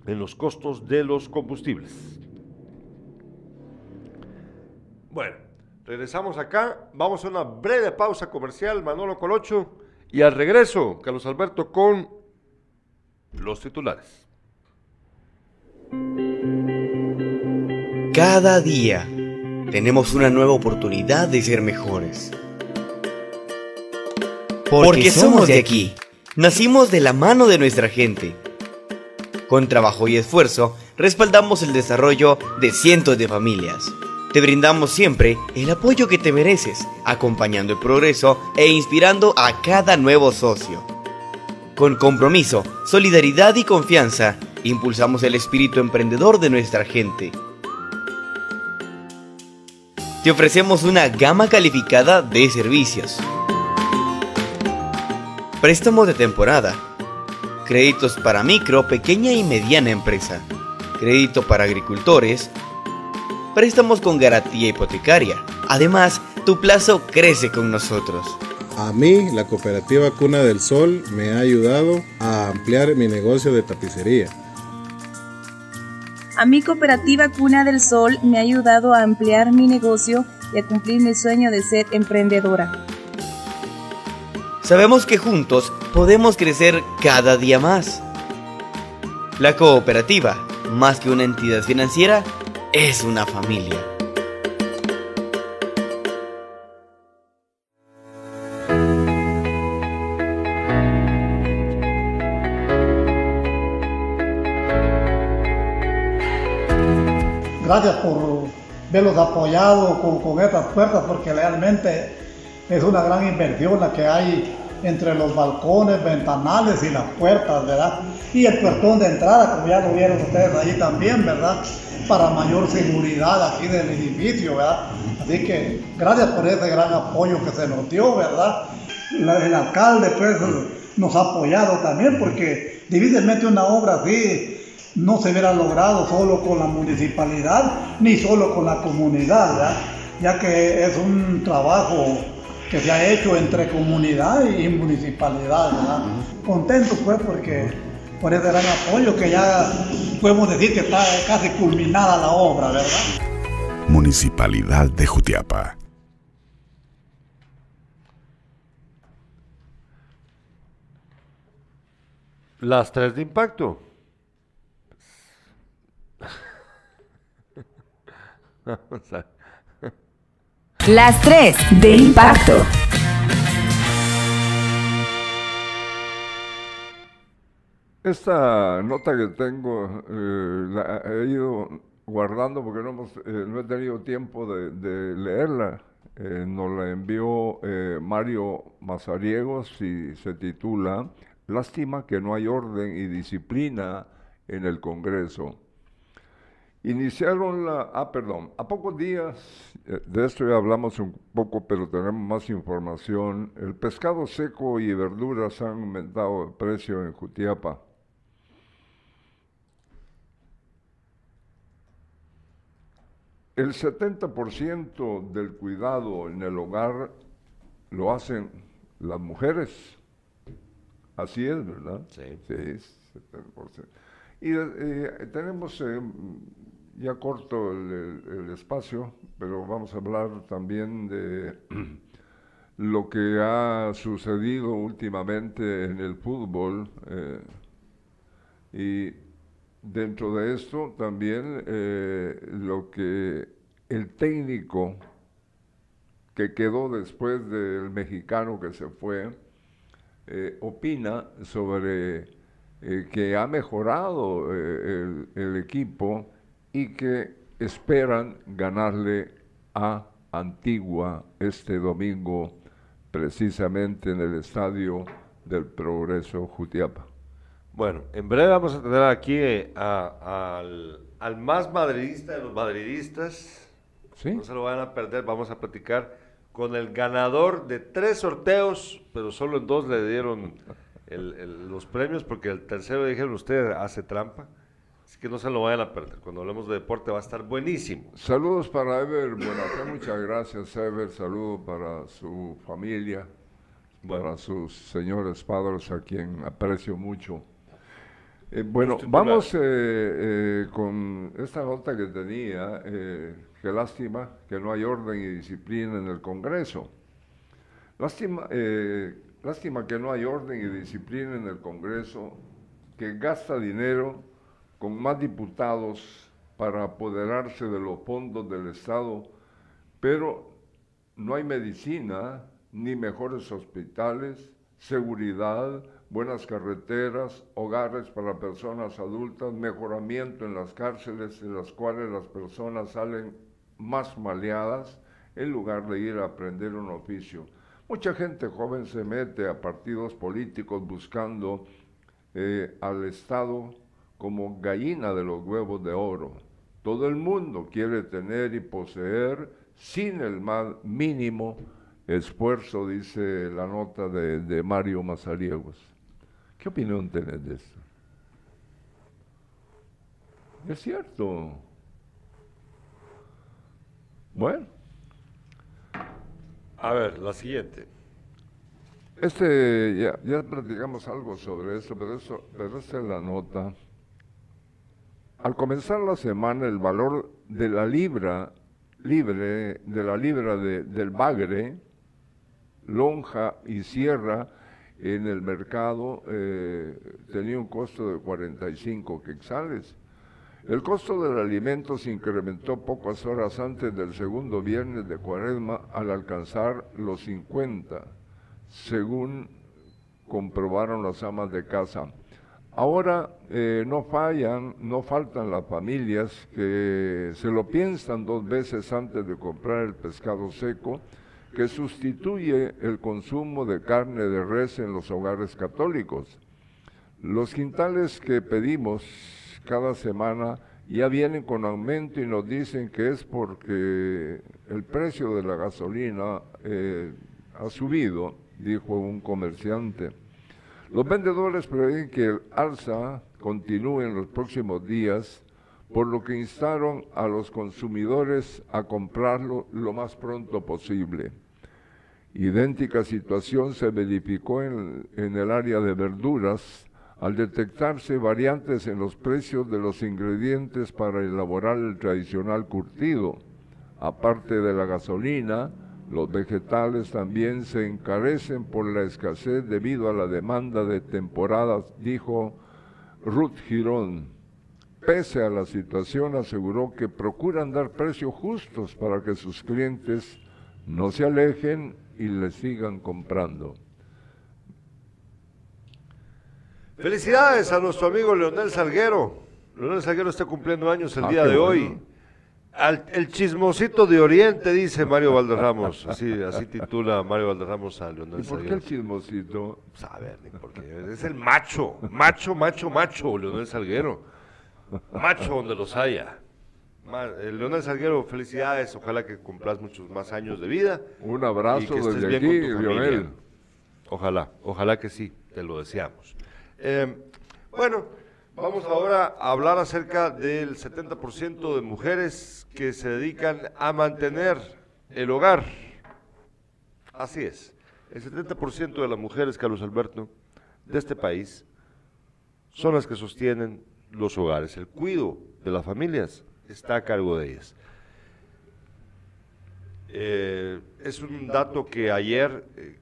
Speaker 1: en los costos de los combustibles. Bueno, regresamos acá. Vamos a una breve pausa comercial, Manolo Colocho. Y al regreso, Carlos Alberto con los titulares.
Speaker 4: Cada día tenemos una nueva oportunidad de ser mejores. Porque, somos de aquí. Nacimos de la mano de nuestra gente. Con trabajo y esfuerzo, respaldamos el desarrollo de cientos de familias. Te brindamos siempre el apoyo que te mereces, acompañando el progreso e inspirando a cada nuevo socio. Con compromiso, solidaridad y confianza, impulsamos el espíritu emprendedor de nuestra gente te ofrecemos una gama calificada de servicios. Préstamos de temporada. Créditos para micro, pequeña y mediana empresa. Crédito para agricultores. Préstamos con garantía hipotecaria. Además, tu plazo crece con nosotros.
Speaker 5: A mí, la cooperativa Cuna del Sol me ha ayudado a ampliar mi negocio de tapicería
Speaker 6: a mi cooperativa Cuna del Sol me ha ayudado a ampliar mi negocio y a cumplir mi sueño de ser emprendedora.
Speaker 4: Sabemos que juntos podemos crecer cada día más. La cooperativa, más que una entidad financiera, es una familia.
Speaker 7: Gracias por verlos apoyados con, con estas puertas porque realmente es una gran inversión la que hay entre los balcones, ventanales y las puertas, ¿verdad? Y el puertón de entrada, como ya lo vieron ustedes allí también, ¿verdad? Para mayor seguridad aquí del edificio, ¿verdad? Así que gracias por ese gran apoyo que se nos dio, ¿verdad? el alcalde pues nos ha apoyado también porque difícilmente una obra así no se hubiera logrado solo con la municipalidad ni solo con la comunidad, ya que es un trabajo que se ha hecho entre comunidad y municipalidad. Contento pues porque por ese gran apoyo que ya podemos decir que está casi culminada la obra, ¿verdad?
Speaker 8: Municipalidad de Jutiapa.
Speaker 1: Las tres de impacto.
Speaker 3: Las tres de impacto.
Speaker 2: Esta nota que tengo eh, la he ido guardando porque no, hemos, eh, no he tenido tiempo de, leerla. Eh, nos la envió Mario Mazariegos y se titula Lástima que no hay orden y disciplina en el Congreso. Iniciaron la, ah, perdón, a pocos días, de esto ya hablamos un poco, pero tenemos más información. El pescado seco y verduras han aumentado el precio en Jutiapa. El 70% del cuidado en el hogar lo hacen las mujeres. Así es, ¿verdad?
Speaker 1: Sí.
Speaker 2: Sí, 70%. Y eh, tenemos, eh, ya corto el, espacio, pero vamos a hablar también de lo que ha sucedido últimamente en el fútbol. Eh, y Dentro de esto también eh, lo que el técnico que quedó después del mexicano que se fue, eh, opina sobre que ha mejorado el, equipo y que esperan ganarle a Antigua este domingo precisamente en el estadio del Progreso Jutiapa.
Speaker 1: Bueno, en breve vamos a tener aquí eh, al, más madridista de los madridistas.
Speaker 2: ¿Sí?
Speaker 1: No se lo van a perder, vamos a platicar con el ganador de tres sorteos, pero solo en dos le dieron los premios porque el tercero dijeron usted hace trampa. Así que no se lo vayan a perder. Cuando hablemos de deporte va a estar buenísimo.
Speaker 2: Saludos para Ever Buenas muchas gracias Ever. Saludos para su familia, para sus señores padres a quien aprecio mucho. Eh, bueno, vamos eh, eh, con esta nota que tenía, qué lástima que no hay orden y disciplina en el Congreso. Lástima, lástima que no hay orden y disciplina en el Congreso, que gasta dinero con más diputados para apoderarse de los fondos del Estado, pero no hay medicina, ni mejores hospitales, seguridad, buenas carreteras, hogares para personas adultas, mejoramiento en las cárceles en las cuales las personas salen más maleadas en lugar de ir a aprender un oficio. Mucha gente joven se mete a partidos políticos buscando eh, al Estado como gallina de los huevos de oro. Todo el mundo quiere tener y poseer sin el más mínimo esfuerzo, dice la nota de, de Mario Mazariegos. ¿Qué opinión tenés de esto? Es cierto. Bueno.
Speaker 1: A ver, la siguiente.
Speaker 2: Este, ya, ya platicamos algo sobre eso, pero, eso, pero esta es la nota. Al comenzar la semana, el valor de la libra libre, de la libra de, del bagre, lonja y sierra, en el mercado eh, tenía un costo de 45 quetzales. El costo del alimento se incrementó pocas horas antes del segundo viernes de cuaresma al alcanzar los 50, según comprobaron las amas de casa. Ahora eh, no fallan, no faltan las familias que se lo piensan dos veces antes de comprar el pescado seco que sustituye el consumo de carne de res en los hogares católicos. Los quintales que pedimos cada semana ya vienen con aumento y nos dicen que es porque el precio de la gasolina eh, ha subido, dijo un comerciante. Los vendedores prevén que el alza continúe en los próximos días, por lo que instaron a los consumidores a comprarlo lo más pronto posible. Idéntica situación se verificó en, el área de verduras al detectarse variantes en los precios de los ingredientes para elaborar el tradicional curtido. Aparte de la gasolina, los vegetales también se encarecen por la escasez debido a la demanda de temporadas, dijo Ruth Girón. Pese a la situación, aseguró que procuran dar precios justos para que sus clientes no se alejen y le sigan comprando.
Speaker 1: Felicidades a nuestro amigo Leonel Salguero. Leonel Salguero está cumpliendo años el ah, día de hoy. El chismosito de Oriente, dice Mario Valderramos. Así, así titula Mario Valderramos a Leonel
Speaker 2: ¿Y por qué el chismosito?
Speaker 1: Pues, a ver, porque es el macho, macho, macho, macho, Leonel Salguero. Macho donde los haya. Eh, Leonel Salguero, felicidades, ojalá que cumplas muchos más años de vida.
Speaker 2: Un abrazo desde aquí, Leonel.
Speaker 1: Ojalá, ojalá que sí, te lo deseamos. Eh, bueno, vamos ahora a hablar acerca del 70% de mujeres que se dedican a mantener el hogar. Así es, el 70% de las mujeres, Carlos Alberto, de este país, son las que sostienen los hogares, el cuido de las familias está a cargo de ellas. Eh, es un dato que ayer eh,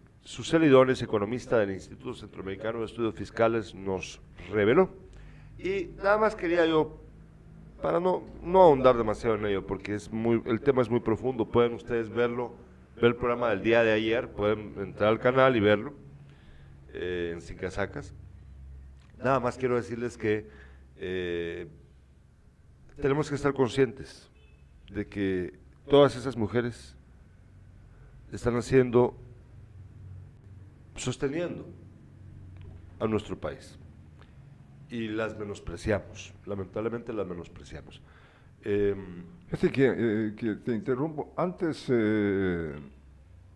Speaker 1: economista del Instituto Centroamericano de Estudios Fiscales, nos reveló. Y nada más quería yo, para no, no ahondar demasiado en ello, porque es muy, el tema es muy profundo, pueden ustedes verlo, ver el programa del día de ayer, pueden entrar al canal y verlo eh, en Sin Casacas. Nada más quiero decirles que tenemos que estar conscientes de que todas esas mujeres están haciendo, sosteniendo a nuestro país. Y las menospreciamos, lamentablemente las menospreciamos.
Speaker 2: Eh, que, que, te interrumpo. Antes eh,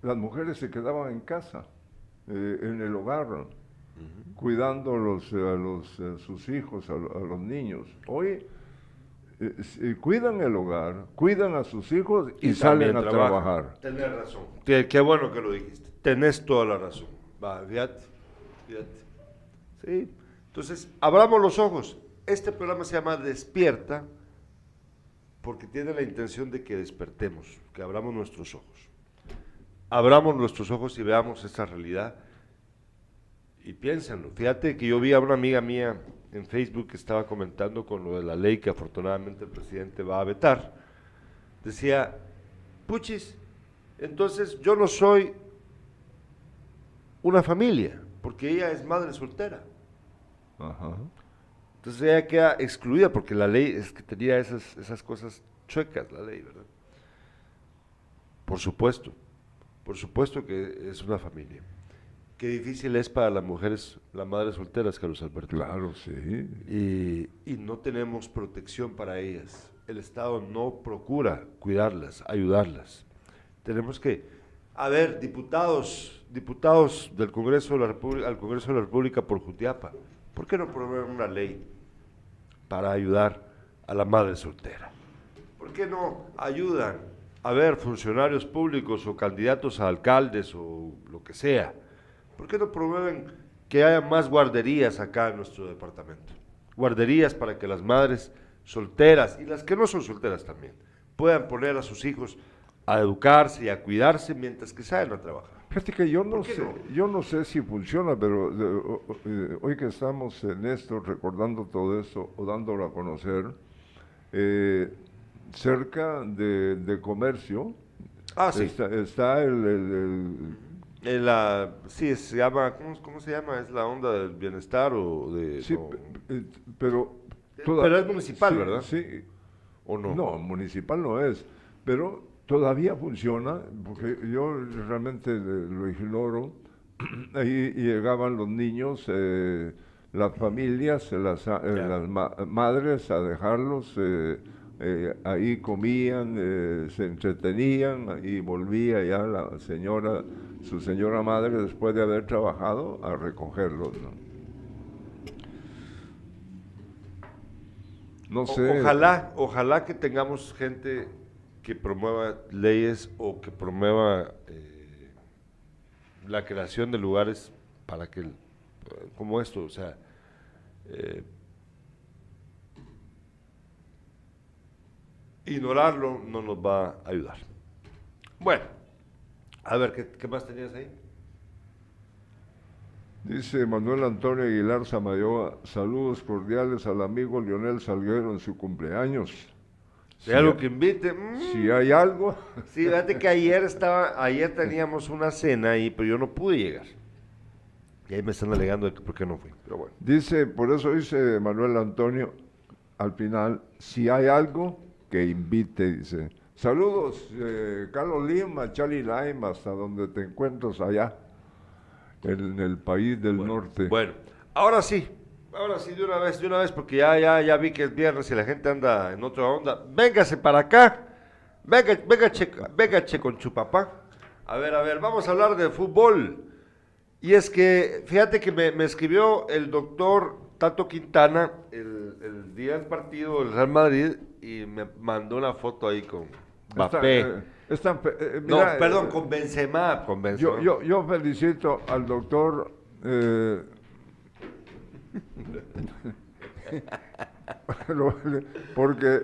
Speaker 2: las mujeres se quedaban en casa, eh, en el hogar, cuidando los, a, los, a sus hijos, a, a los niños. Hoy eh, cuidan el hogar, cuidan a sus hijos y, salen a trabajar.
Speaker 1: Tenés razón. Qué, bueno que lo dijiste. Tenés toda la razón. Va, fíjate, fíjate. Sí. Entonces, abramos los ojos. Este programa se llama Despierta porque tiene la intención de que despertemos, que abramos nuestros ojos. Abramos nuestros ojos y veamos esta realidad. Y piénsenlo. Fíjate que yo vi a una amiga mía en Facebook estaba comentando con lo de la ley que afortunadamente el presidente va a vetar. Decía, puchis, entonces yo no soy una familia, porque ella es madre soltera. Entonces ella queda excluida porque la ley es que tenía esas, esas cosas chuecas, la ley, ¿verdad? Por supuesto, por supuesto que es una familia. Qué difícil es para las mujeres, las madres solteras, Carlos Alberto.
Speaker 2: Claro, sí.
Speaker 1: Y, no tenemos protección para ellas. El Estado no procura cuidarlas, ayudarlas. Tenemos que, a ver, diputados, diputados del Congreso de la República, al Congreso de la República por Jutiapa, ¿por qué no promueven una ley para ayudar a la madre soltera? ¿Por qué no ayudan a ver funcionarios públicos o candidatos a alcaldes o lo que sea? ¿Por qué no promueven que haya más guarderías acá en nuestro departamento? Guarderías para que las madres solteras y las que no son solteras también puedan poner a sus hijos a educarse y a cuidarse mientras que salen a trabajar.
Speaker 2: Fíjate que yo no sé, yo no sé si funciona, pero eh, hoy que estamos en esto, recordando todo esto o dándolo a conocer, eh, cerca de, comercio
Speaker 1: ah,
Speaker 2: está, el
Speaker 1: la, sí, se llama, ¿cómo, se llama? ¿Es la onda del bienestar o de...?
Speaker 2: Sí, eh, pero...
Speaker 1: pero es municipal, ¿verdad?
Speaker 2: Sí. ¿O no? No, municipal no es, pero todavía funciona, porque yo realmente lo ignoro. Ahí llegaban los niños, eh, las familias, las, eh, las madres a dejarlos... ahí comían, se entretenían y volvía ya la señora su señora madre después de haber trabajado a recogerlos.
Speaker 1: ¿no? sé. ojalá, ojalá que tengamos gente que promueva leyes o que promueva eh, la creación de lugares para que, como esto, o sea, eh, ignorarlo no nos va a ayudar. Bueno. A ver, ¿qué, más tenías ahí?
Speaker 2: Dice Manuel Antonio Aguilar Samayoa, saludos cordiales al amigo Lionel Salguero en su cumpleaños.
Speaker 1: Si hay algo que invite. Mm.
Speaker 2: Si hay algo.
Speaker 1: Sí, fíjate que ayer estaba, ayer teníamos una cena ahí, pero yo no pude llegar. Y ahí me están alegando de que por qué no fui. Pero bueno.
Speaker 2: Dice, por eso dice Manuel Antonio al final, si hay algo que invite, dice. Saludos, eh, Carlos Lima, Charlie Lima, hasta donde te encuentras allá, en el país del norte.
Speaker 1: Bueno, ahora sí, ahora sí, de una vez, de una vez, porque ya, ya, ya vi que es viernes y la gente anda en otra onda. Véngase para acá, venga, venga, che, venga, che con su papá. A ver, a ver, vamos a hablar de fútbol. Y es que, fíjate que me, me escribió el doctor Tato Quintana el, el, día del partido del Real Madrid y me mandó una foto ahí con Mbappé. Eh, eh, no, perdón, con Benzema. Con
Speaker 2: Yo, yo, yo, felicito al doctor... Eh, porque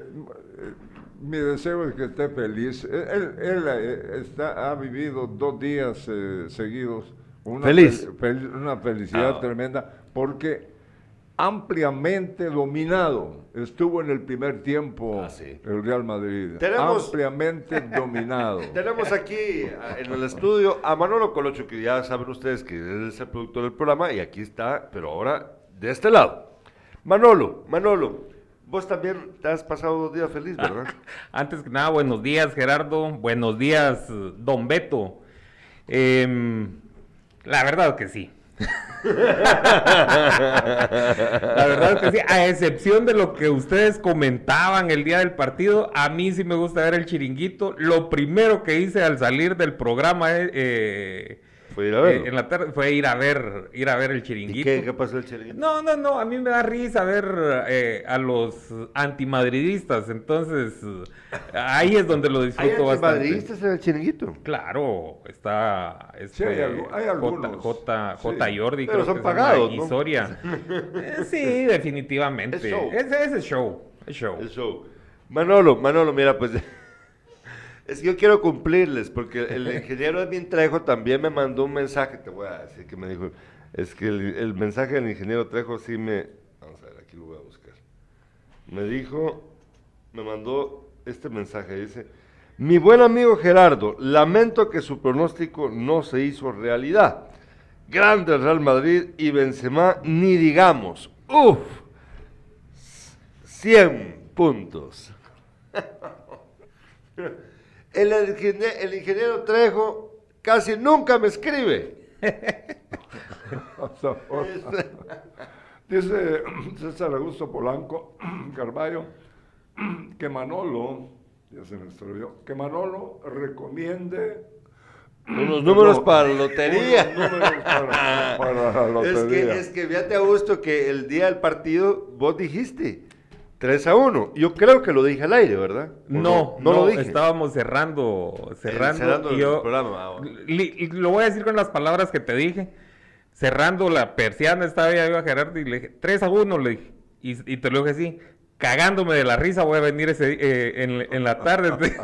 Speaker 2: mi deseo es que esté feliz. Él, él está, ha vivido dos días seguidos. Una
Speaker 1: feliz.
Speaker 2: una felicidad ah. tremenda porque ampliamente dominado. Estuvo en el primer tiempo ah, el Real Madrid. ampliamente dominado.
Speaker 1: Tenemos aquí en el estudio a Manolo Colocho, que ya saben ustedes que es el productor del programa, y aquí está, pero ahora de este lado. Manolo, Manolo, vos también te has pasado dos días feliz, ¿verdad?
Speaker 9: Antes que nada, buenos días, Gerardo. Buenos días, don Beto. Em, la verdad que sí. La verdad que sí, a excepción de lo que ustedes comentaban el día del partido, a mí sí me gusta ver el chiringuito. Lo primero que hice al salir del programa eh,
Speaker 1: fue ir a ver.
Speaker 9: Eh, en la tarde fue ir a ver, ir a ver el chiringuito.
Speaker 1: qué, qué, pasó el chiringuito?
Speaker 9: No, no, no. A mí me da risa ver eh, a los antimadridistas. Entonces, ahí es donde lo disfruto ¿Hay
Speaker 1: bastante. ¿Antimadridistas en el chiringuito?
Speaker 9: Claro, está.
Speaker 2: Este, sí, hay, algunos.
Speaker 9: J, J, Jordi,
Speaker 1: Pero son pagados.
Speaker 9: ¿no? Soria. Eh, sí, definitivamente. Es show. Ese es el show.
Speaker 1: El show. El show. Manolo, Manolo, mira, pues. Es que yo quiero cumplirles, porque el ingeniero Edwin Trejo también me mandó un mensaje, te voy a decir que me dijo, es que el, mensaje del ingeniero Trejo sí me, vamos a ver, aquí lo voy a buscar. Me dijo, me mandó este mensaje, dice, mi buen amigo Gerardo, lamento que su pronóstico no se hizo realidad. Grande Real Madrid y Benzema, ni digamos, uff, 100 puntos. El, el ingeniero Trejo casi nunca me escribe.
Speaker 2: Dice César Augusto Polanco Carballo que Manolo, ya se me extravió, que Manolo recomiende
Speaker 1: unos números para la lotería. para, la lotería. Es que, es que fíjate, Augusto, que el día del partido vos dijiste 3 a 1. Yo creo que lo dije al aire, ¿verdad?
Speaker 9: No, no, lo dije. Estábamos cerrando, cerrando. el programa. Ah, lo voy a decir con las palabras que te dije. Cerrando la persiana, estaba yo a Gerardo y le dije, 3 a 1, le dije. Y, te lo dije así, cagándome de la risa, voy a venir ese, eh, en, la tarde.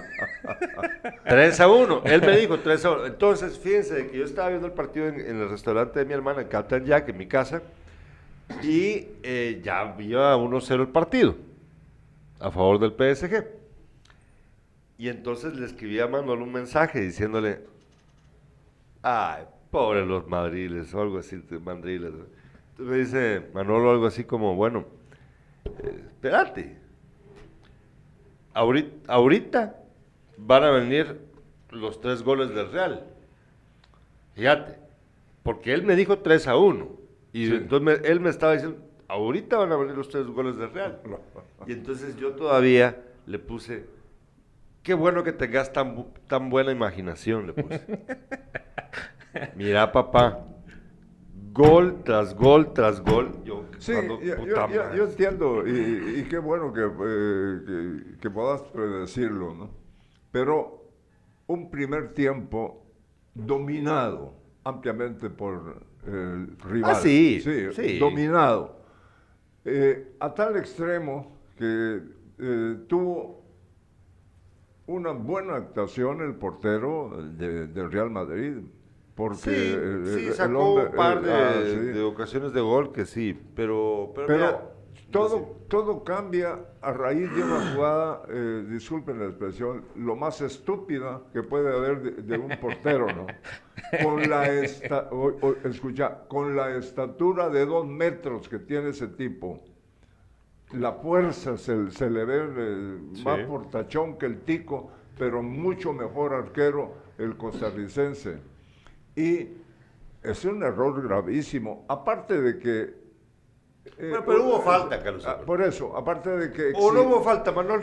Speaker 1: 3 a 1. Él me dijo 3 a 1. Entonces, fíjense que yo estaba viendo el partido en, el restaurante de mi hermana, en Captain Jack, en mi casa y eh, ya había 1-0 el partido a favor del PSG. Y entonces le escribí a Manuel un mensaje diciéndole, ay, pobre los madriles, o algo así, mandriles. Entonces me dice Manolo algo así como, bueno, eh, espérate, ahorita, ahorita van a venir los tres goles del Real. Fíjate, porque él me dijo 3 a 1. Y entonces él me estaba diciendo, ahorita van a venir los tres goles de Real. Y entonces yo todavía le puse, qué bueno que tengas tan, tan buena imaginación, le puse. Mira, papá, gol tras gol tras gol.
Speaker 2: Yo, sí, yo, entiendo, y, qué bueno que, eh, que, que, puedas predecirlo, ¿no? Pero un primer tiempo dominado ampliamente por el rival.
Speaker 1: Ah, sí, sí,
Speaker 2: dominado. Eh, a tal extremo que eh, tuvo una buena actuación el portero del Real Madrid. Porque
Speaker 1: sí, sacó un par de, ah, de, ocasiones de gol que sí, pero...
Speaker 2: Pero, todo, todo cambia a raíz de una jugada, eh, disculpen la expresión, lo más estúpida que puede haber de, un portero, ¿no? Con la, escucha, con la estatura de dos metros que tiene ese tipo, la fuerza se, se le ve eh, más portachón que el tico, pero mucho mejor arquero el costarricense. Y es un error gravísimo, aparte de que
Speaker 1: eh, pero, hubo falta, Carlos.
Speaker 2: Ah, por eso, aparte de que...
Speaker 1: ¿O no hubo falta, Manuel?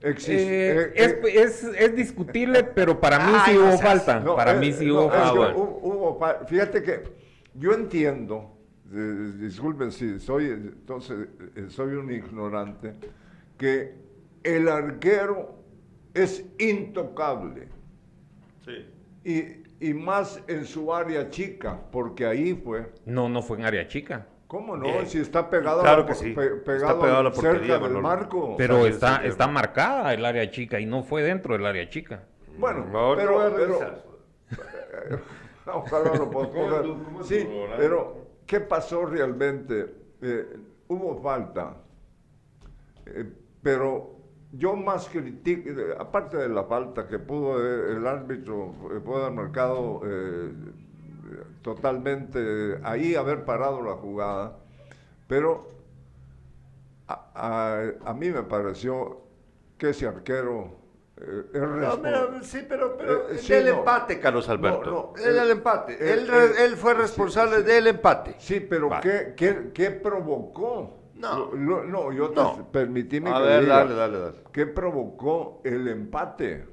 Speaker 9: Existe, eh, eh, es, es, discutible, pero para mí sí hubo falta. para mí sí hubo
Speaker 2: falta. fíjate que yo entiendo, disculpen si soy, entonces, soy un ignorante, que el arquero es intocable. Sí. Y, y más en su área chica, porque ahí fue.
Speaker 9: No, no fue en área chica.
Speaker 2: ¿Cómo no? si está pegado, claro que sí. pegado, a la cerca del marco.
Speaker 9: Pero está, está marcada el área chica y no fue dentro del área chica.
Speaker 2: Bueno, pero, pero, ojalá lo pueda Sí, pero ¿qué pasó realmente? Eh, hubo falta, eh, pero yo más critico, aparte de la falta que pudo el árbitro, eh, pudo haber marcado totalmente ahí haber parado la jugada, pero a, mí me pareció que ese arquero
Speaker 1: eh, sí, pero, pero eh, el empate, Carlos Alberto. No, el empate. él, él, fue responsable del empate.
Speaker 2: Sí, pero ¿qué, qué, qué, provocó? No, no, yo te permitíme
Speaker 1: a ver, dale, dale, dale.
Speaker 2: ¿Qué provocó el empate?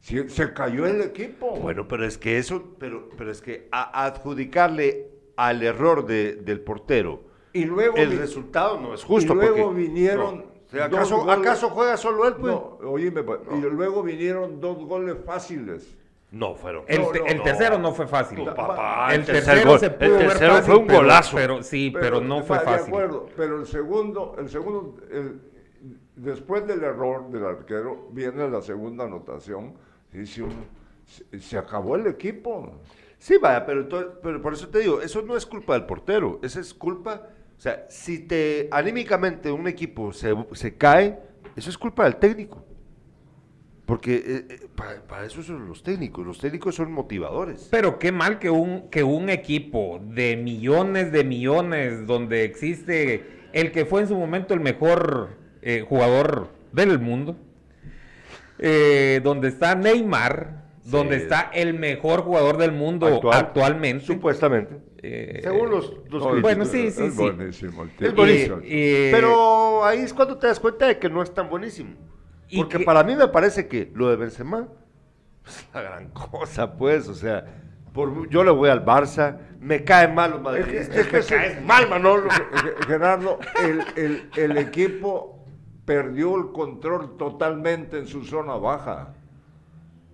Speaker 2: Se cayó el equipo.
Speaker 1: Bueno, pero es que eso, pero, pero es que adjudicarle al error de, del portero y luego el resultado no es justo.
Speaker 2: Y luego vinieron.
Speaker 1: ¿acaso, ¿acaso, juega solo él? Pues?
Speaker 2: No, oíme, pues, y luego vinieron dos goles fáciles.
Speaker 1: No fueron.
Speaker 9: El, el tercero no fue fácil.
Speaker 1: papá, el, tercero, se pudo el tercero fue un golazo.
Speaker 9: Pero, sí, pero, no fue fácil.
Speaker 2: De acuerdo, pero el segundo, el segundo, después del error del arquero, viene la segunda anotación se, acabó el equipo.
Speaker 1: Sí, vaya, pero, pero por eso te digo, eso no es culpa del portero, esa es culpa, o sea, si te anímicamente un equipo se, se cae, eso es culpa del técnico. Porque eh, eh, para, eso son los técnicos, los técnicos son motivadores.
Speaker 9: Pero qué mal que un, que un equipo de millones de millones, donde existe el que fue en su momento el mejor eh, jugador del mundo, eh, donde está Neymar, donde está el mejor jugador del mundo actualmente.
Speaker 1: Supuestamente. Eh, Según los, los
Speaker 9: Bueno, sí, sí,
Speaker 2: sí. Buenísimo,
Speaker 1: es buenísimo. pero ahí es cuando te das cuenta de que no es tan buenísimo. Porque para mí me parece que lo de Benzema es la gran cosa, pues, o sea, por, yo le voy al Barça, me cae mal los madridistas, es que, es que mal, Manolo.
Speaker 2: Gerardo, el, el, el equipo perdió el control totalmente en su zona baja.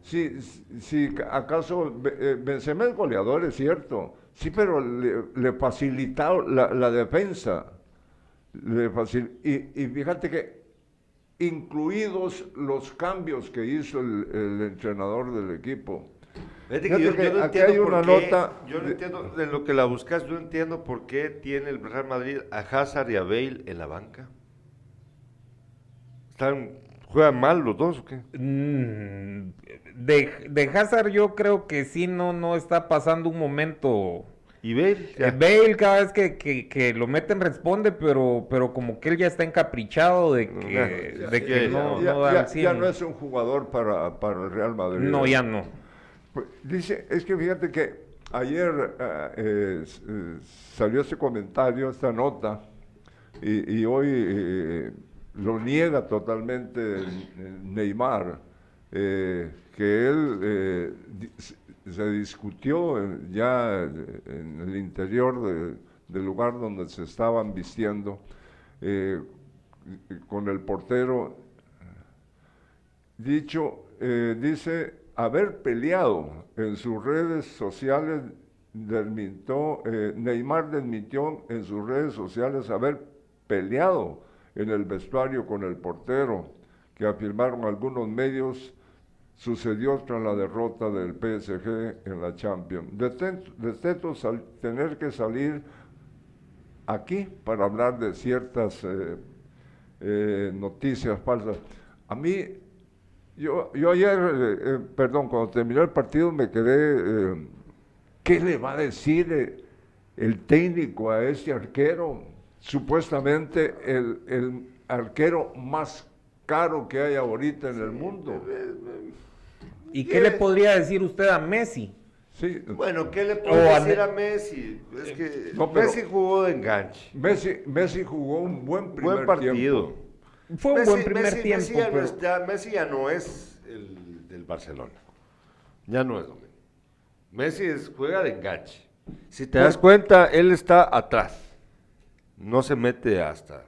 Speaker 2: Si, si acaso eh, Benzema es goleador, es cierto, sí, pero le, le facilitó la, defensa. Le y, fíjate que incluidos los cambios que hizo el, entrenador del equipo.
Speaker 1: aquí hay una nota. Yo no entiendo de lo que la buscas, yo entiendo por qué tiene el Real Madrid a Hazard y a Bale en la banca. ¿Juegan mal los dos o qué?
Speaker 9: Mm, de, de, Hazard yo creo que sí no, no está pasando un momento.
Speaker 1: ¿Y Bale?
Speaker 9: Eh, Bale cada vez que, que, lo meten responde, pero, pero como que él ya está encaprichado de que, de que no,
Speaker 2: ya, ya, no es un jugador para, para el Real Madrid.
Speaker 9: No, ya no.
Speaker 2: Pues, dice, es que fíjate que ayer eh, eh, salió ese comentario, esta nota, y, y hoy lo niega totalmente Neymar, eh, que él eh, se discutió ya en el interior del lugar donde se estaban vistiendo eh, con el portero. Dicho, dice haber peleado en sus redes sociales, Neymar desmintió en sus redes sociales haber peleado en el vestuario con el portero, que afirmaron algunos medios sucedió tras la derrota del PSG en la Champions. De tener que salir aquí para hablar de ciertas eh, eh, noticias falsas. A mí, yo, yo ayer, eh, perdón, cuando terminó el partido me quedé, ¿qué le va a decir el técnico a ese arquero? Supuestamente el, el arquero más caro que hay ahorita en el mundo.
Speaker 9: ¿Y qué le podría decir usted a Messi?
Speaker 1: Bueno, ¿qué le puedo decir a, Messi? Es que Messi jugó de enganche.
Speaker 2: Messi, Messi jugó un buen primer partido.
Speaker 9: Fue un buen primer tiempo.
Speaker 1: Messi ya, no es el del Barcelona. Ya no es lo Messi juega de enganche. Si te das cuenta, él está atrás. No se mete hasta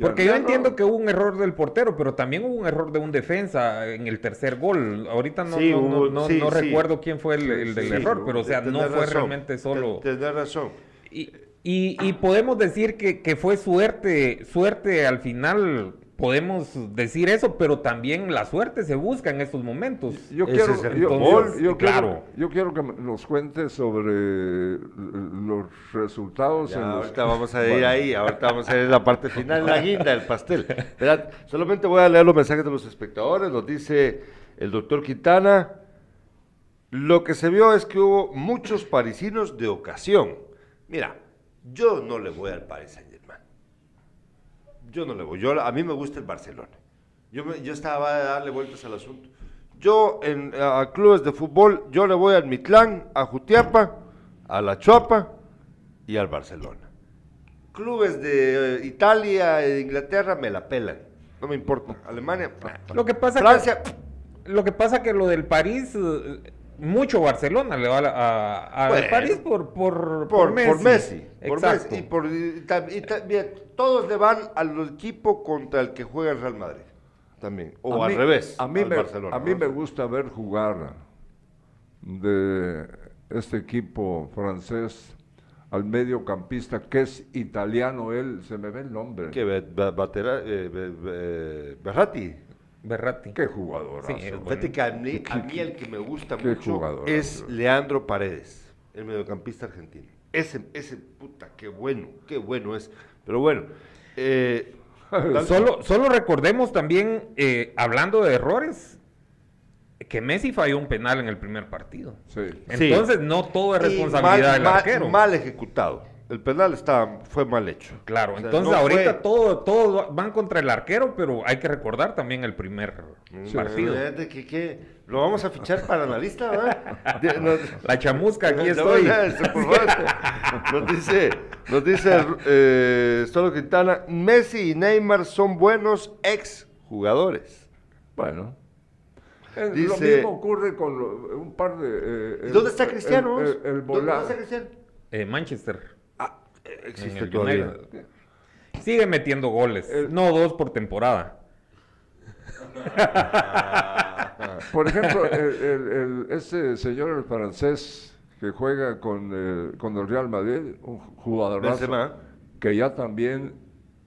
Speaker 9: porque yo entiendo que hubo un error del portero, pero también hubo un error de un defensa en el tercer gol. Ahorita no, no, recuerdo quién fue el, del error, pero o sea, no fue realmente solo.
Speaker 1: Tienes razón.
Speaker 9: Y, y, podemos decir que, que, fue suerte, suerte al final podemos decir eso, pero también la suerte se busca en estos momentos.
Speaker 2: Yo quiero, yo, claro. yo quiero que nos cuente sobre los resultados.
Speaker 1: ahorita vamos a ir ahí, ahorita vamos a ir a la parte final, la guinda del pastel. Solamente voy a leer los mensajes de los espectadores, nos dice el doctor Quintana. Lo que se vio es que hubo muchos parisinos de ocasión. Mira, yo no le voy al Paris yo no le voy. Yo, a mí me gusta el Barcelona. Yo, yo estaba a darle vueltas al asunto. Yo en a clubes de fútbol, yo le voy al Mitlán, a Jutiapa, a la Chuapa y al Barcelona. Clubes de eh, Italia e Inglaterra me la pelan. No me importa. Alemania,
Speaker 9: lo que pasa Francia. lo que pasa que lo del París eh, mucho Barcelona le va a, a, París por, por,
Speaker 1: por, Messi. Exacto. Y, por, todos le van al equipo contra el que juega el Real Madrid. También. O al revés.
Speaker 2: A mí, me, a mí me gusta ver jugar de este equipo francés al mediocampista que es italiano él, se me ve el nombre.
Speaker 1: Que Batera, eh, Berratti.
Speaker 9: Berratti.
Speaker 2: Qué jugador. Sí,
Speaker 1: a mí, el que me gusta mucho es Leandro Paredes, el mediocampista argentino. Ese, ese puta, qué bueno, qué bueno es. Pero bueno. Eh,
Speaker 9: solo, solo recordemos también, eh, hablando de errores, que Messi falló un penal en el primer partido. Sí. Entonces no todo es responsabilidad del arquero.
Speaker 1: Mal ejecutado el penal está, fue mal hecho.
Speaker 9: Claro, entonces ahorita todo, todo van contra el arquero, pero hay que recordar también el primer partido.
Speaker 1: Que, lo vamos a fichar para analista,
Speaker 9: ¿verdad? la chamusca, aquí estoy.
Speaker 1: nos dice, nos dice eh, Solo Quintana, Messi y Neymar son buenos ex jugadores.
Speaker 2: Bueno. Eh, lo mismo ocurre con un par de...
Speaker 1: Eh, ¿Dónde está Cristiano? El, ¿Dónde está Cristiano?
Speaker 9: Manchester
Speaker 1: existe todavía.
Speaker 9: Sigue metiendo goles, no dos por temporada.
Speaker 2: por ejemplo, el, ese señor el francés que juega con, eh, con el Real Madrid, un jugador que ya también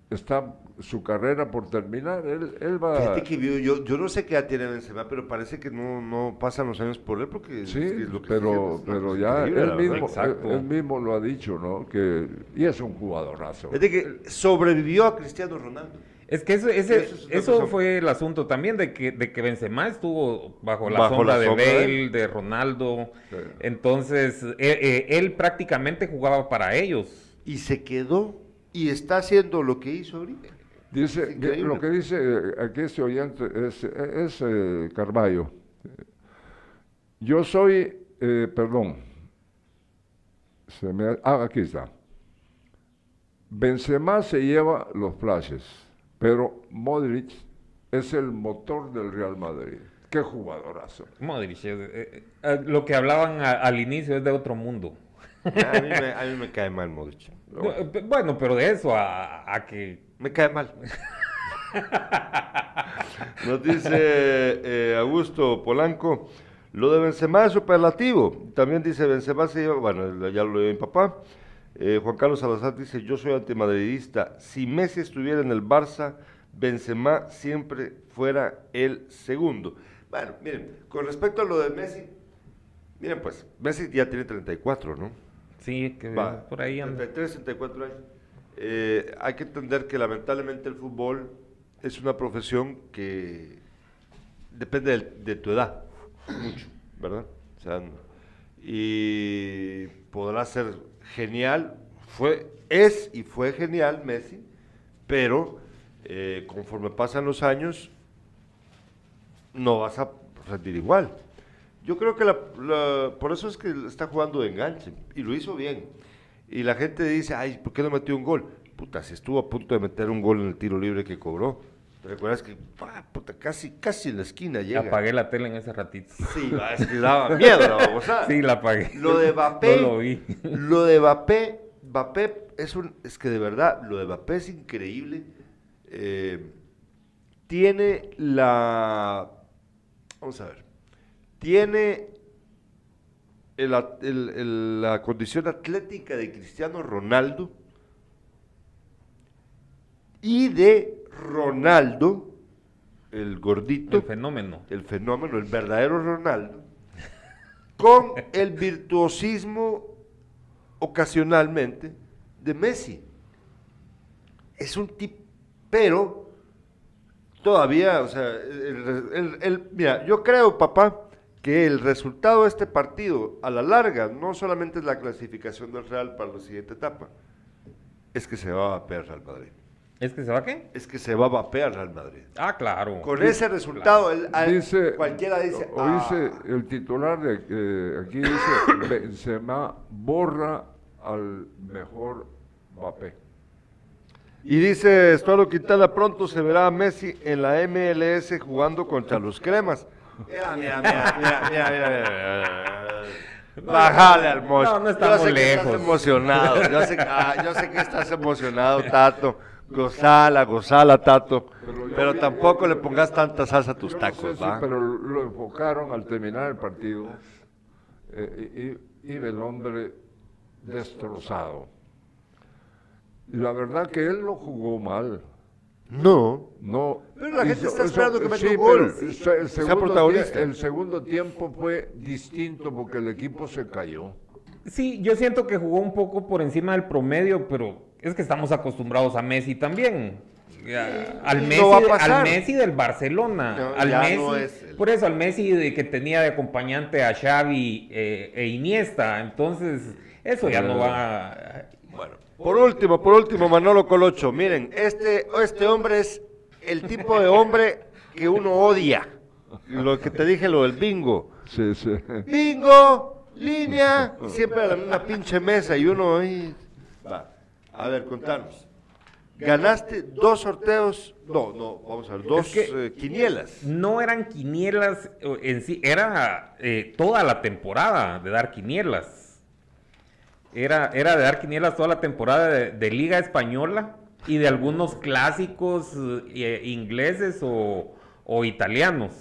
Speaker 2: está su carrera por terminar. Él, él va.
Speaker 1: yo, yo, no sé qué edad tiene Benzema, pero parece que no, no pasan los años por él porque
Speaker 2: sí, lo que pero, pero ya él mismo, él, mismo, lo ha dicho, ¿no? Que y es un jugadorazo.
Speaker 1: Es de que sobrevivió a Cristiano Ronaldo.
Speaker 9: Es que ese, ese, eso, fue el asunto también de que, de que Benzema estuvo bajo la sombra de Bale, de, Ronaldo. Entonces, él, eh, eh, él prácticamente jugaba para ellos.
Speaker 1: Y se quedó y está haciendo lo que hizo ahorita.
Speaker 2: Dice, lo que dice eh, aquí este oyente es, es eh, Carballo. Yo soy, eh, perdón, se me, ah, aquí está. Benzema se lleva los flashes, pero Modric es el motor del Real Madrid. Qué jugadorazo.
Speaker 9: Modric, lo que hablaban al inicio es de otro mundo.
Speaker 1: A mí, me, a mí me cae mal Modric.
Speaker 9: Bueno. pero de eso a que
Speaker 1: me cae mal. Nos dice eh, Augusto Polanco, lo de Benzema es superlativo. También dice Benzema se lleva, bueno, ya lo leí mi papá. Eh, Juan Carlos Salazar dice, yo soy antimadridista. Si Messi estuviera en el Barça, Benzema siempre fuera el segundo. Bueno, miren, con respecto a lo de Messi, miren pues, Messi ya tiene 34, ¿no?
Speaker 9: Sí, que por ahí anda.
Speaker 1: 33, 64 años. Eh, hay que entender que lamentablemente el fútbol es una profesión que depende de, tu edad, mucho, ¿verdad? Y podrá ser genial, fue, es y fue genial Messi, pero eh, conforme pasan los años, no vas a rendir igual. Yo creo que por eso es que está jugando de enganche y lo hizo bien. Y la gente dice, ay, ¿por qué no metió un gol? Puta, si estuvo a punto de meter un gol en el tiro libre que cobró. ¿Te recuerdas que puta, casi, casi en la esquina llega?
Speaker 9: Apagué la tele en ese ratito.
Speaker 1: Sí, es que daba miedo la
Speaker 9: Sí, la apagué.
Speaker 1: Lo de Mbappé, lo, vi. lo de Mbappé, Mbappé es un, es que de verdad, lo de Mbappé es increíble. Eh, tiene la, vamos a ver, tiene la condición atlética de Cristiano Ronaldo y de Ronaldo, el gordito.
Speaker 9: El fenómeno.
Speaker 1: El fenómeno, el verdadero Ronaldo, con el virtuosismo ocasionalmente de Messi. Es un tipo, pero todavía, o sea, el, mira, yo creo, papá, que el resultado de este partido a la larga no solamente es la clasificación del Real para la siguiente etapa, es que se va a perder Real Madrid.
Speaker 9: ¿Es que se va a qué?
Speaker 1: Es que se va a vapear Real Madrid.
Speaker 9: Ah, claro.
Speaker 1: Con ese resultado, cualquiera dice.
Speaker 2: O, dice ah". el titular de eh, aquí dice: Benzema borra al mejor Mbappé.
Speaker 1: Y dice Estuardo Quintana: pronto se verá a Messi en la MLS jugando contra los cremas. Mira, mira, mira, mira, mira, mira. Bájale al No, no estamos yo sé lejos. Que estás emocionado. Yo sé, ah, yo sé que estás emocionado, Tato. Gozala, gozala, Tato. Pero, tampoco le pongas tanta salsa a tus tacos, ¿va?
Speaker 2: pero lo enfocaron al terminar el partido eh, y, y, el hombre destrozado. La verdad que él lo jugó mal.
Speaker 1: No.
Speaker 2: No.
Speaker 1: Pero la gente está esperando que meta un gol.
Speaker 2: El segundo, el segundo tiempo fue distinto porque el equipo se cayó.
Speaker 9: Sí, yo siento que jugó un poco por encima del promedio, pero es que estamos acostumbrados a Messi también. al, Messi, al Messi del Barcelona. al Messi, Por eso, al Messi de que tenía de acompañante a Xavi eh, e Iniesta. Entonces, eso ya no va.
Speaker 1: Bueno, por último, por último, Manolo Colocho. Miren, este, este hombre es el tipo de hombre que uno odia. Lo que te dije, lo del bingo.
Speaker 2: Sí, sí.
Speaker 1: Bingo, línea, siempre a la misma pinche mesa y uno ahí. Va. A ver, contanos. Ganaste dos sorteos, no, no, vamos a ver, dos eh, quinielas.
Speaker 9: No eran quinielas en sí, era eh, toda la temporada de dar quinielas. Era, era de dar quinielas toda la temporada de, Liga Española y de algunos clásicos eh, ingleses o, italianos.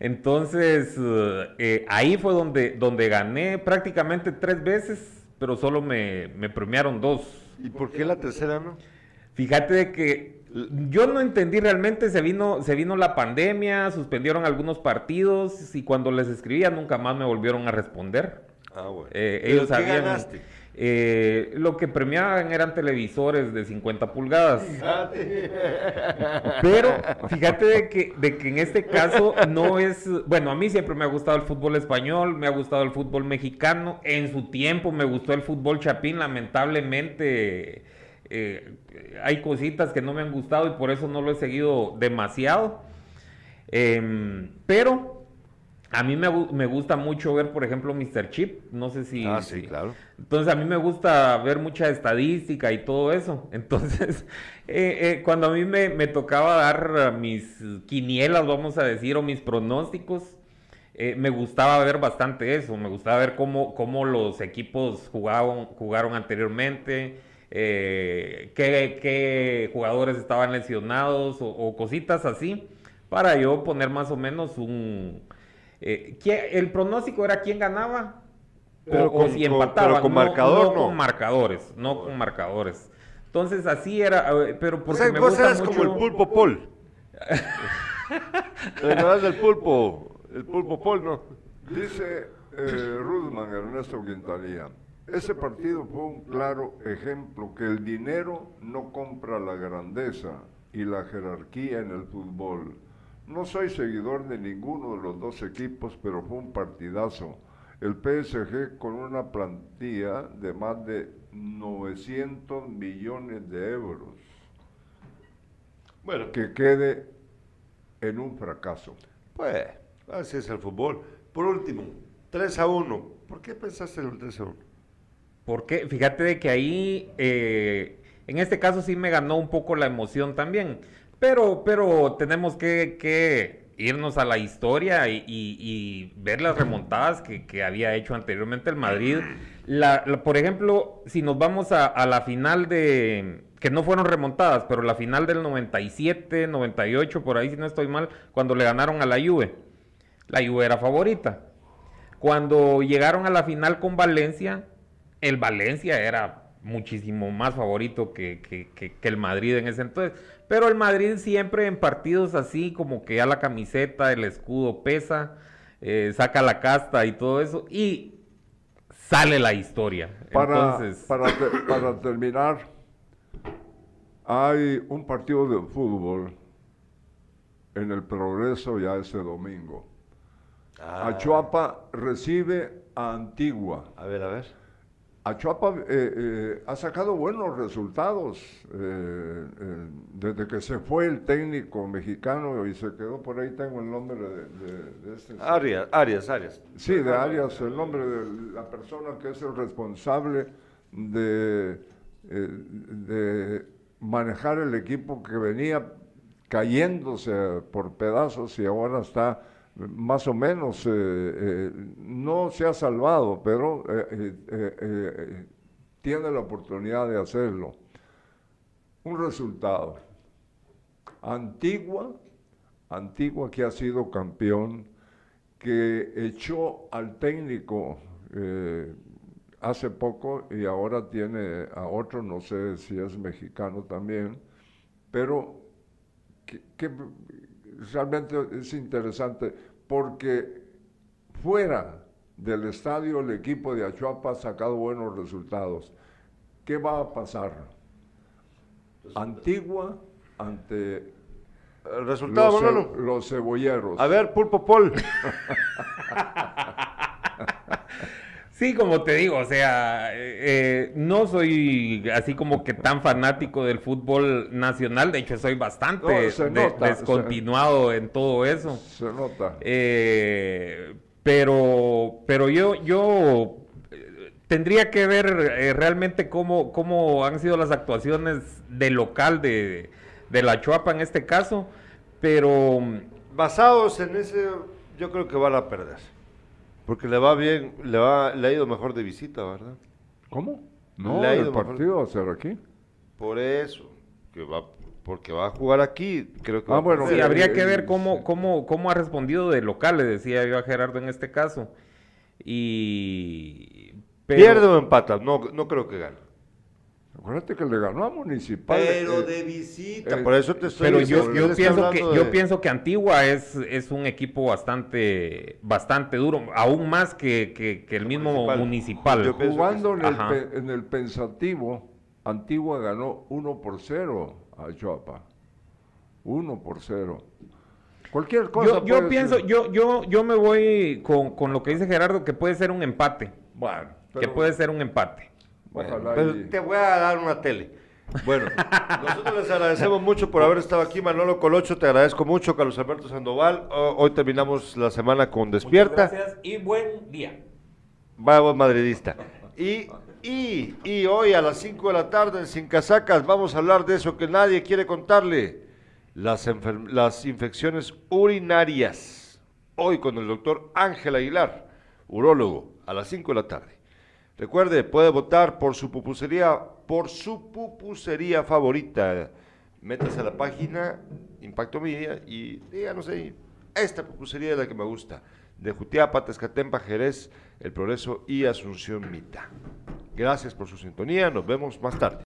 Speaker 9: Entonces, ahí fue donde, donde gané prácticamente tres veces pero solo me, premiaron dos.
Speaker 1: ¿Y por qué la tercera no?
Speaker 9: Fíjate de que yo no entendí realmente, se vino, se vino la pandemia, suspendieron algunos partidos y cuando les escribía nunca más me volvieron a responder.
Speaker 1: Ah, bueno.
Speaker 9: Eh, ellos ¿Qué ganaste? Eh, lo que premiaban eran televisores de 50 pulgadas. Pero fíjate de que, de que en este caso no es, bueno, a mí siempre me ha gustado el fútbol español, me ha gustado el fútbol mexicano, en su tiempo me gustó el fútbol chapín, lamentablemente eh, hay cositas que no me han gustado y por eso no lo he seguido demasiado. Em, pero a mí me, me, gusta mucho ver, por ejemplo, Mr. Chip. No sé si.
Speaker 1: Ah, sí, claro.
Speaker 9: Entonces, a mí me gusta ver mucha estadística y todo eso. Entonces, eh, eh, cuando a mí me, tocaba dar mis quinielas, vamos a decir, o mis pronósticos, eh, me gustaba ver bastante eso. Me gustaba ver cómo, cómo los equipos jugaban, jugaron anteriormente. Qué, qué, jugadores estaban lesionados o cositas así. Para yo poner más o menos un eh, el pronóstico era quién ganaba
Speaker 1: pero o, si empataba. con marcador,
Speaker 9: no, con marcadores, no con marcadores. Entonces así era, pero porque
Speaker 1: me gusta eras como el pulpo Paul. ¿Te del pulpo? El pulpo Paul, ¿no?
Speaker 2: Dice eh, Rudman Ernesto Quintanilla. ese partido fue un claro ejemplo que el dinero no compra la grandeza y la jerarquía en el fútbol. No soy seguidor de ninguno de los dos equipos, pero fue un partidazo. El PSG con una plantilla de más de 900 millones de euros. Bueno, que quede en un fracaso.
Speaker 1: Pues, así es el fútbol. Por último, 3 a 1. ¿Por qué pensaste en el 3 a 1?
Speaker 9: Porque fíjate de que ahí, eh, en este caso sí me ganó un poco la emoción también. Pero, pero tenemos que, irnos a la historia y, ver las remontadas que, había hecho anteriormente el Madrid. por ejemplo, si nos vamos a, la final de, que no fueron remontadas, pero la final del 97, 98, por ahí si no estoy mal, cuando le ganaron a la Juve. La Juve era favorita. Cuando llegaron a la final con Valencia, el Valencia era muchísimo más favorito que, el Madrid en ese entonces. Pero el Madrid siempre en partidos así, como que ya la camiseta, el escudo pesa, eh, saca la casta y todo eso, y sale la historia.
Speaker 2: Para, para, para terminar, hay un partido de fútbol en el Progreso ya ese domingo. Ah. Achuapa recibe a Antigua.
Speaker 1: A ver, a ver.
Speaker 2: Achuapa eh, eh, ha sacado buenos resultados eh, desde que se fue el técnico mexicano y se quedó por ahí, tengo el nombre de, este.
Speaker 1: Arias, Arias, Arias.
Speaker 2: Sí, de Arias, el nombre de la persona que es el responsable de, de manejar el equipo que venía cayéndose por pedazos y ahora está más o menos, eh, eh, no se ha salvado, pero eh, tiene la oportunidad de hacerlo. Un resultado. Antigua, Antigua que ha sido campeón, que echó al técnico hace poco y ahora tiene a otro, no sé si es mexicano también, pero que, realmente es interesante porque fuera del estadio el equipo de Achuapa ha sacado buenos resultados. ¿Qué va a pasar? Antigua ante
Speaker 1: el resultado,
Speaker 2: los, los cebolleros.
Speaker 1: A ver, Pulpo Pol.
Speaker 9: Sí, como te digo, o sea, eh, no soy así como que tan fanático del fútbol nacional, de hecho soy bastante descontinuado en todo eso.
Speaker 2: Se nota.
Speaker 9: Eh, pero, pero yo, yo eh, tendría que ver realmente cómo, cómo han sido las actuaciones del local de, de la Chuapa en este caso, pero...
Speaker 1: Basados en ese, yo creo que van a perder. Porque le va bien, le, va, le ha ido mejor de visita, ¿verdad?
Speaker 2: ¿Cómo? No, le ha ido el partido va a ser aquí.
Speaker 1: Por eso, que va, porque va a jugar aquí, creo que... Ah,
Speaker 9: bueno, sí, habría que ver cómo, cómo, cómo ha respondido de local, le decía yo a Gerardo en este caso. Y...
Speaker 1: Pierde o empata, no, no creo que gane.
Speaker 2: Acuérdate que le ganó a Municipal.
Speaker 1: Pero eh, de visita, por eso te estoy
Speaker 9: Pero yo, yo pienso que, yo pienso que Antigua es, es un equipo bastante, bastante duro, aún más que, el mismo Municipal.
Speaker 2: Jugando en el, en el, pensativo, Antigua ganó 1 por 0 a Chuapa. 1 por 0. Cualquier cosa.
Speaker 9: Yo, yo pienso, yo, yo, yo me voy con, con, lo que dice Gerardo, que puede ser un empate. Bueno. que puede ser un empate
Speaker 1: te voy a dar una tele. Bueno, nosotros les agradecemos mucho por haber estado aquí, Manolo Colocho, te agradezco mucho, Carlos Alberto Sandoval. Hoy terminamos la semana con Despierta.
Speaker 9: gracias y buen día.
Speaker 1: Vamos, madridista. Y, y, y hoy a las 5 de la tarde en Sin Casacas vamos a hablar de eso que nadie quiere contarle, las, las infecciones urinarias. Hoy con el doctor Ángel Aguilar, urólogo, a las 5 de la tarde. Recuerde, puede votar por su pupusería, por su pupusería favorita. Métase a la página Impacto Media y díganos ahí, esta pupusería es la que me gusta. De Jutiapa, Tezcatempa, Jerez, El Progreso y Asunción Mita. Gracias por su sintonía, nos vemos más tarde.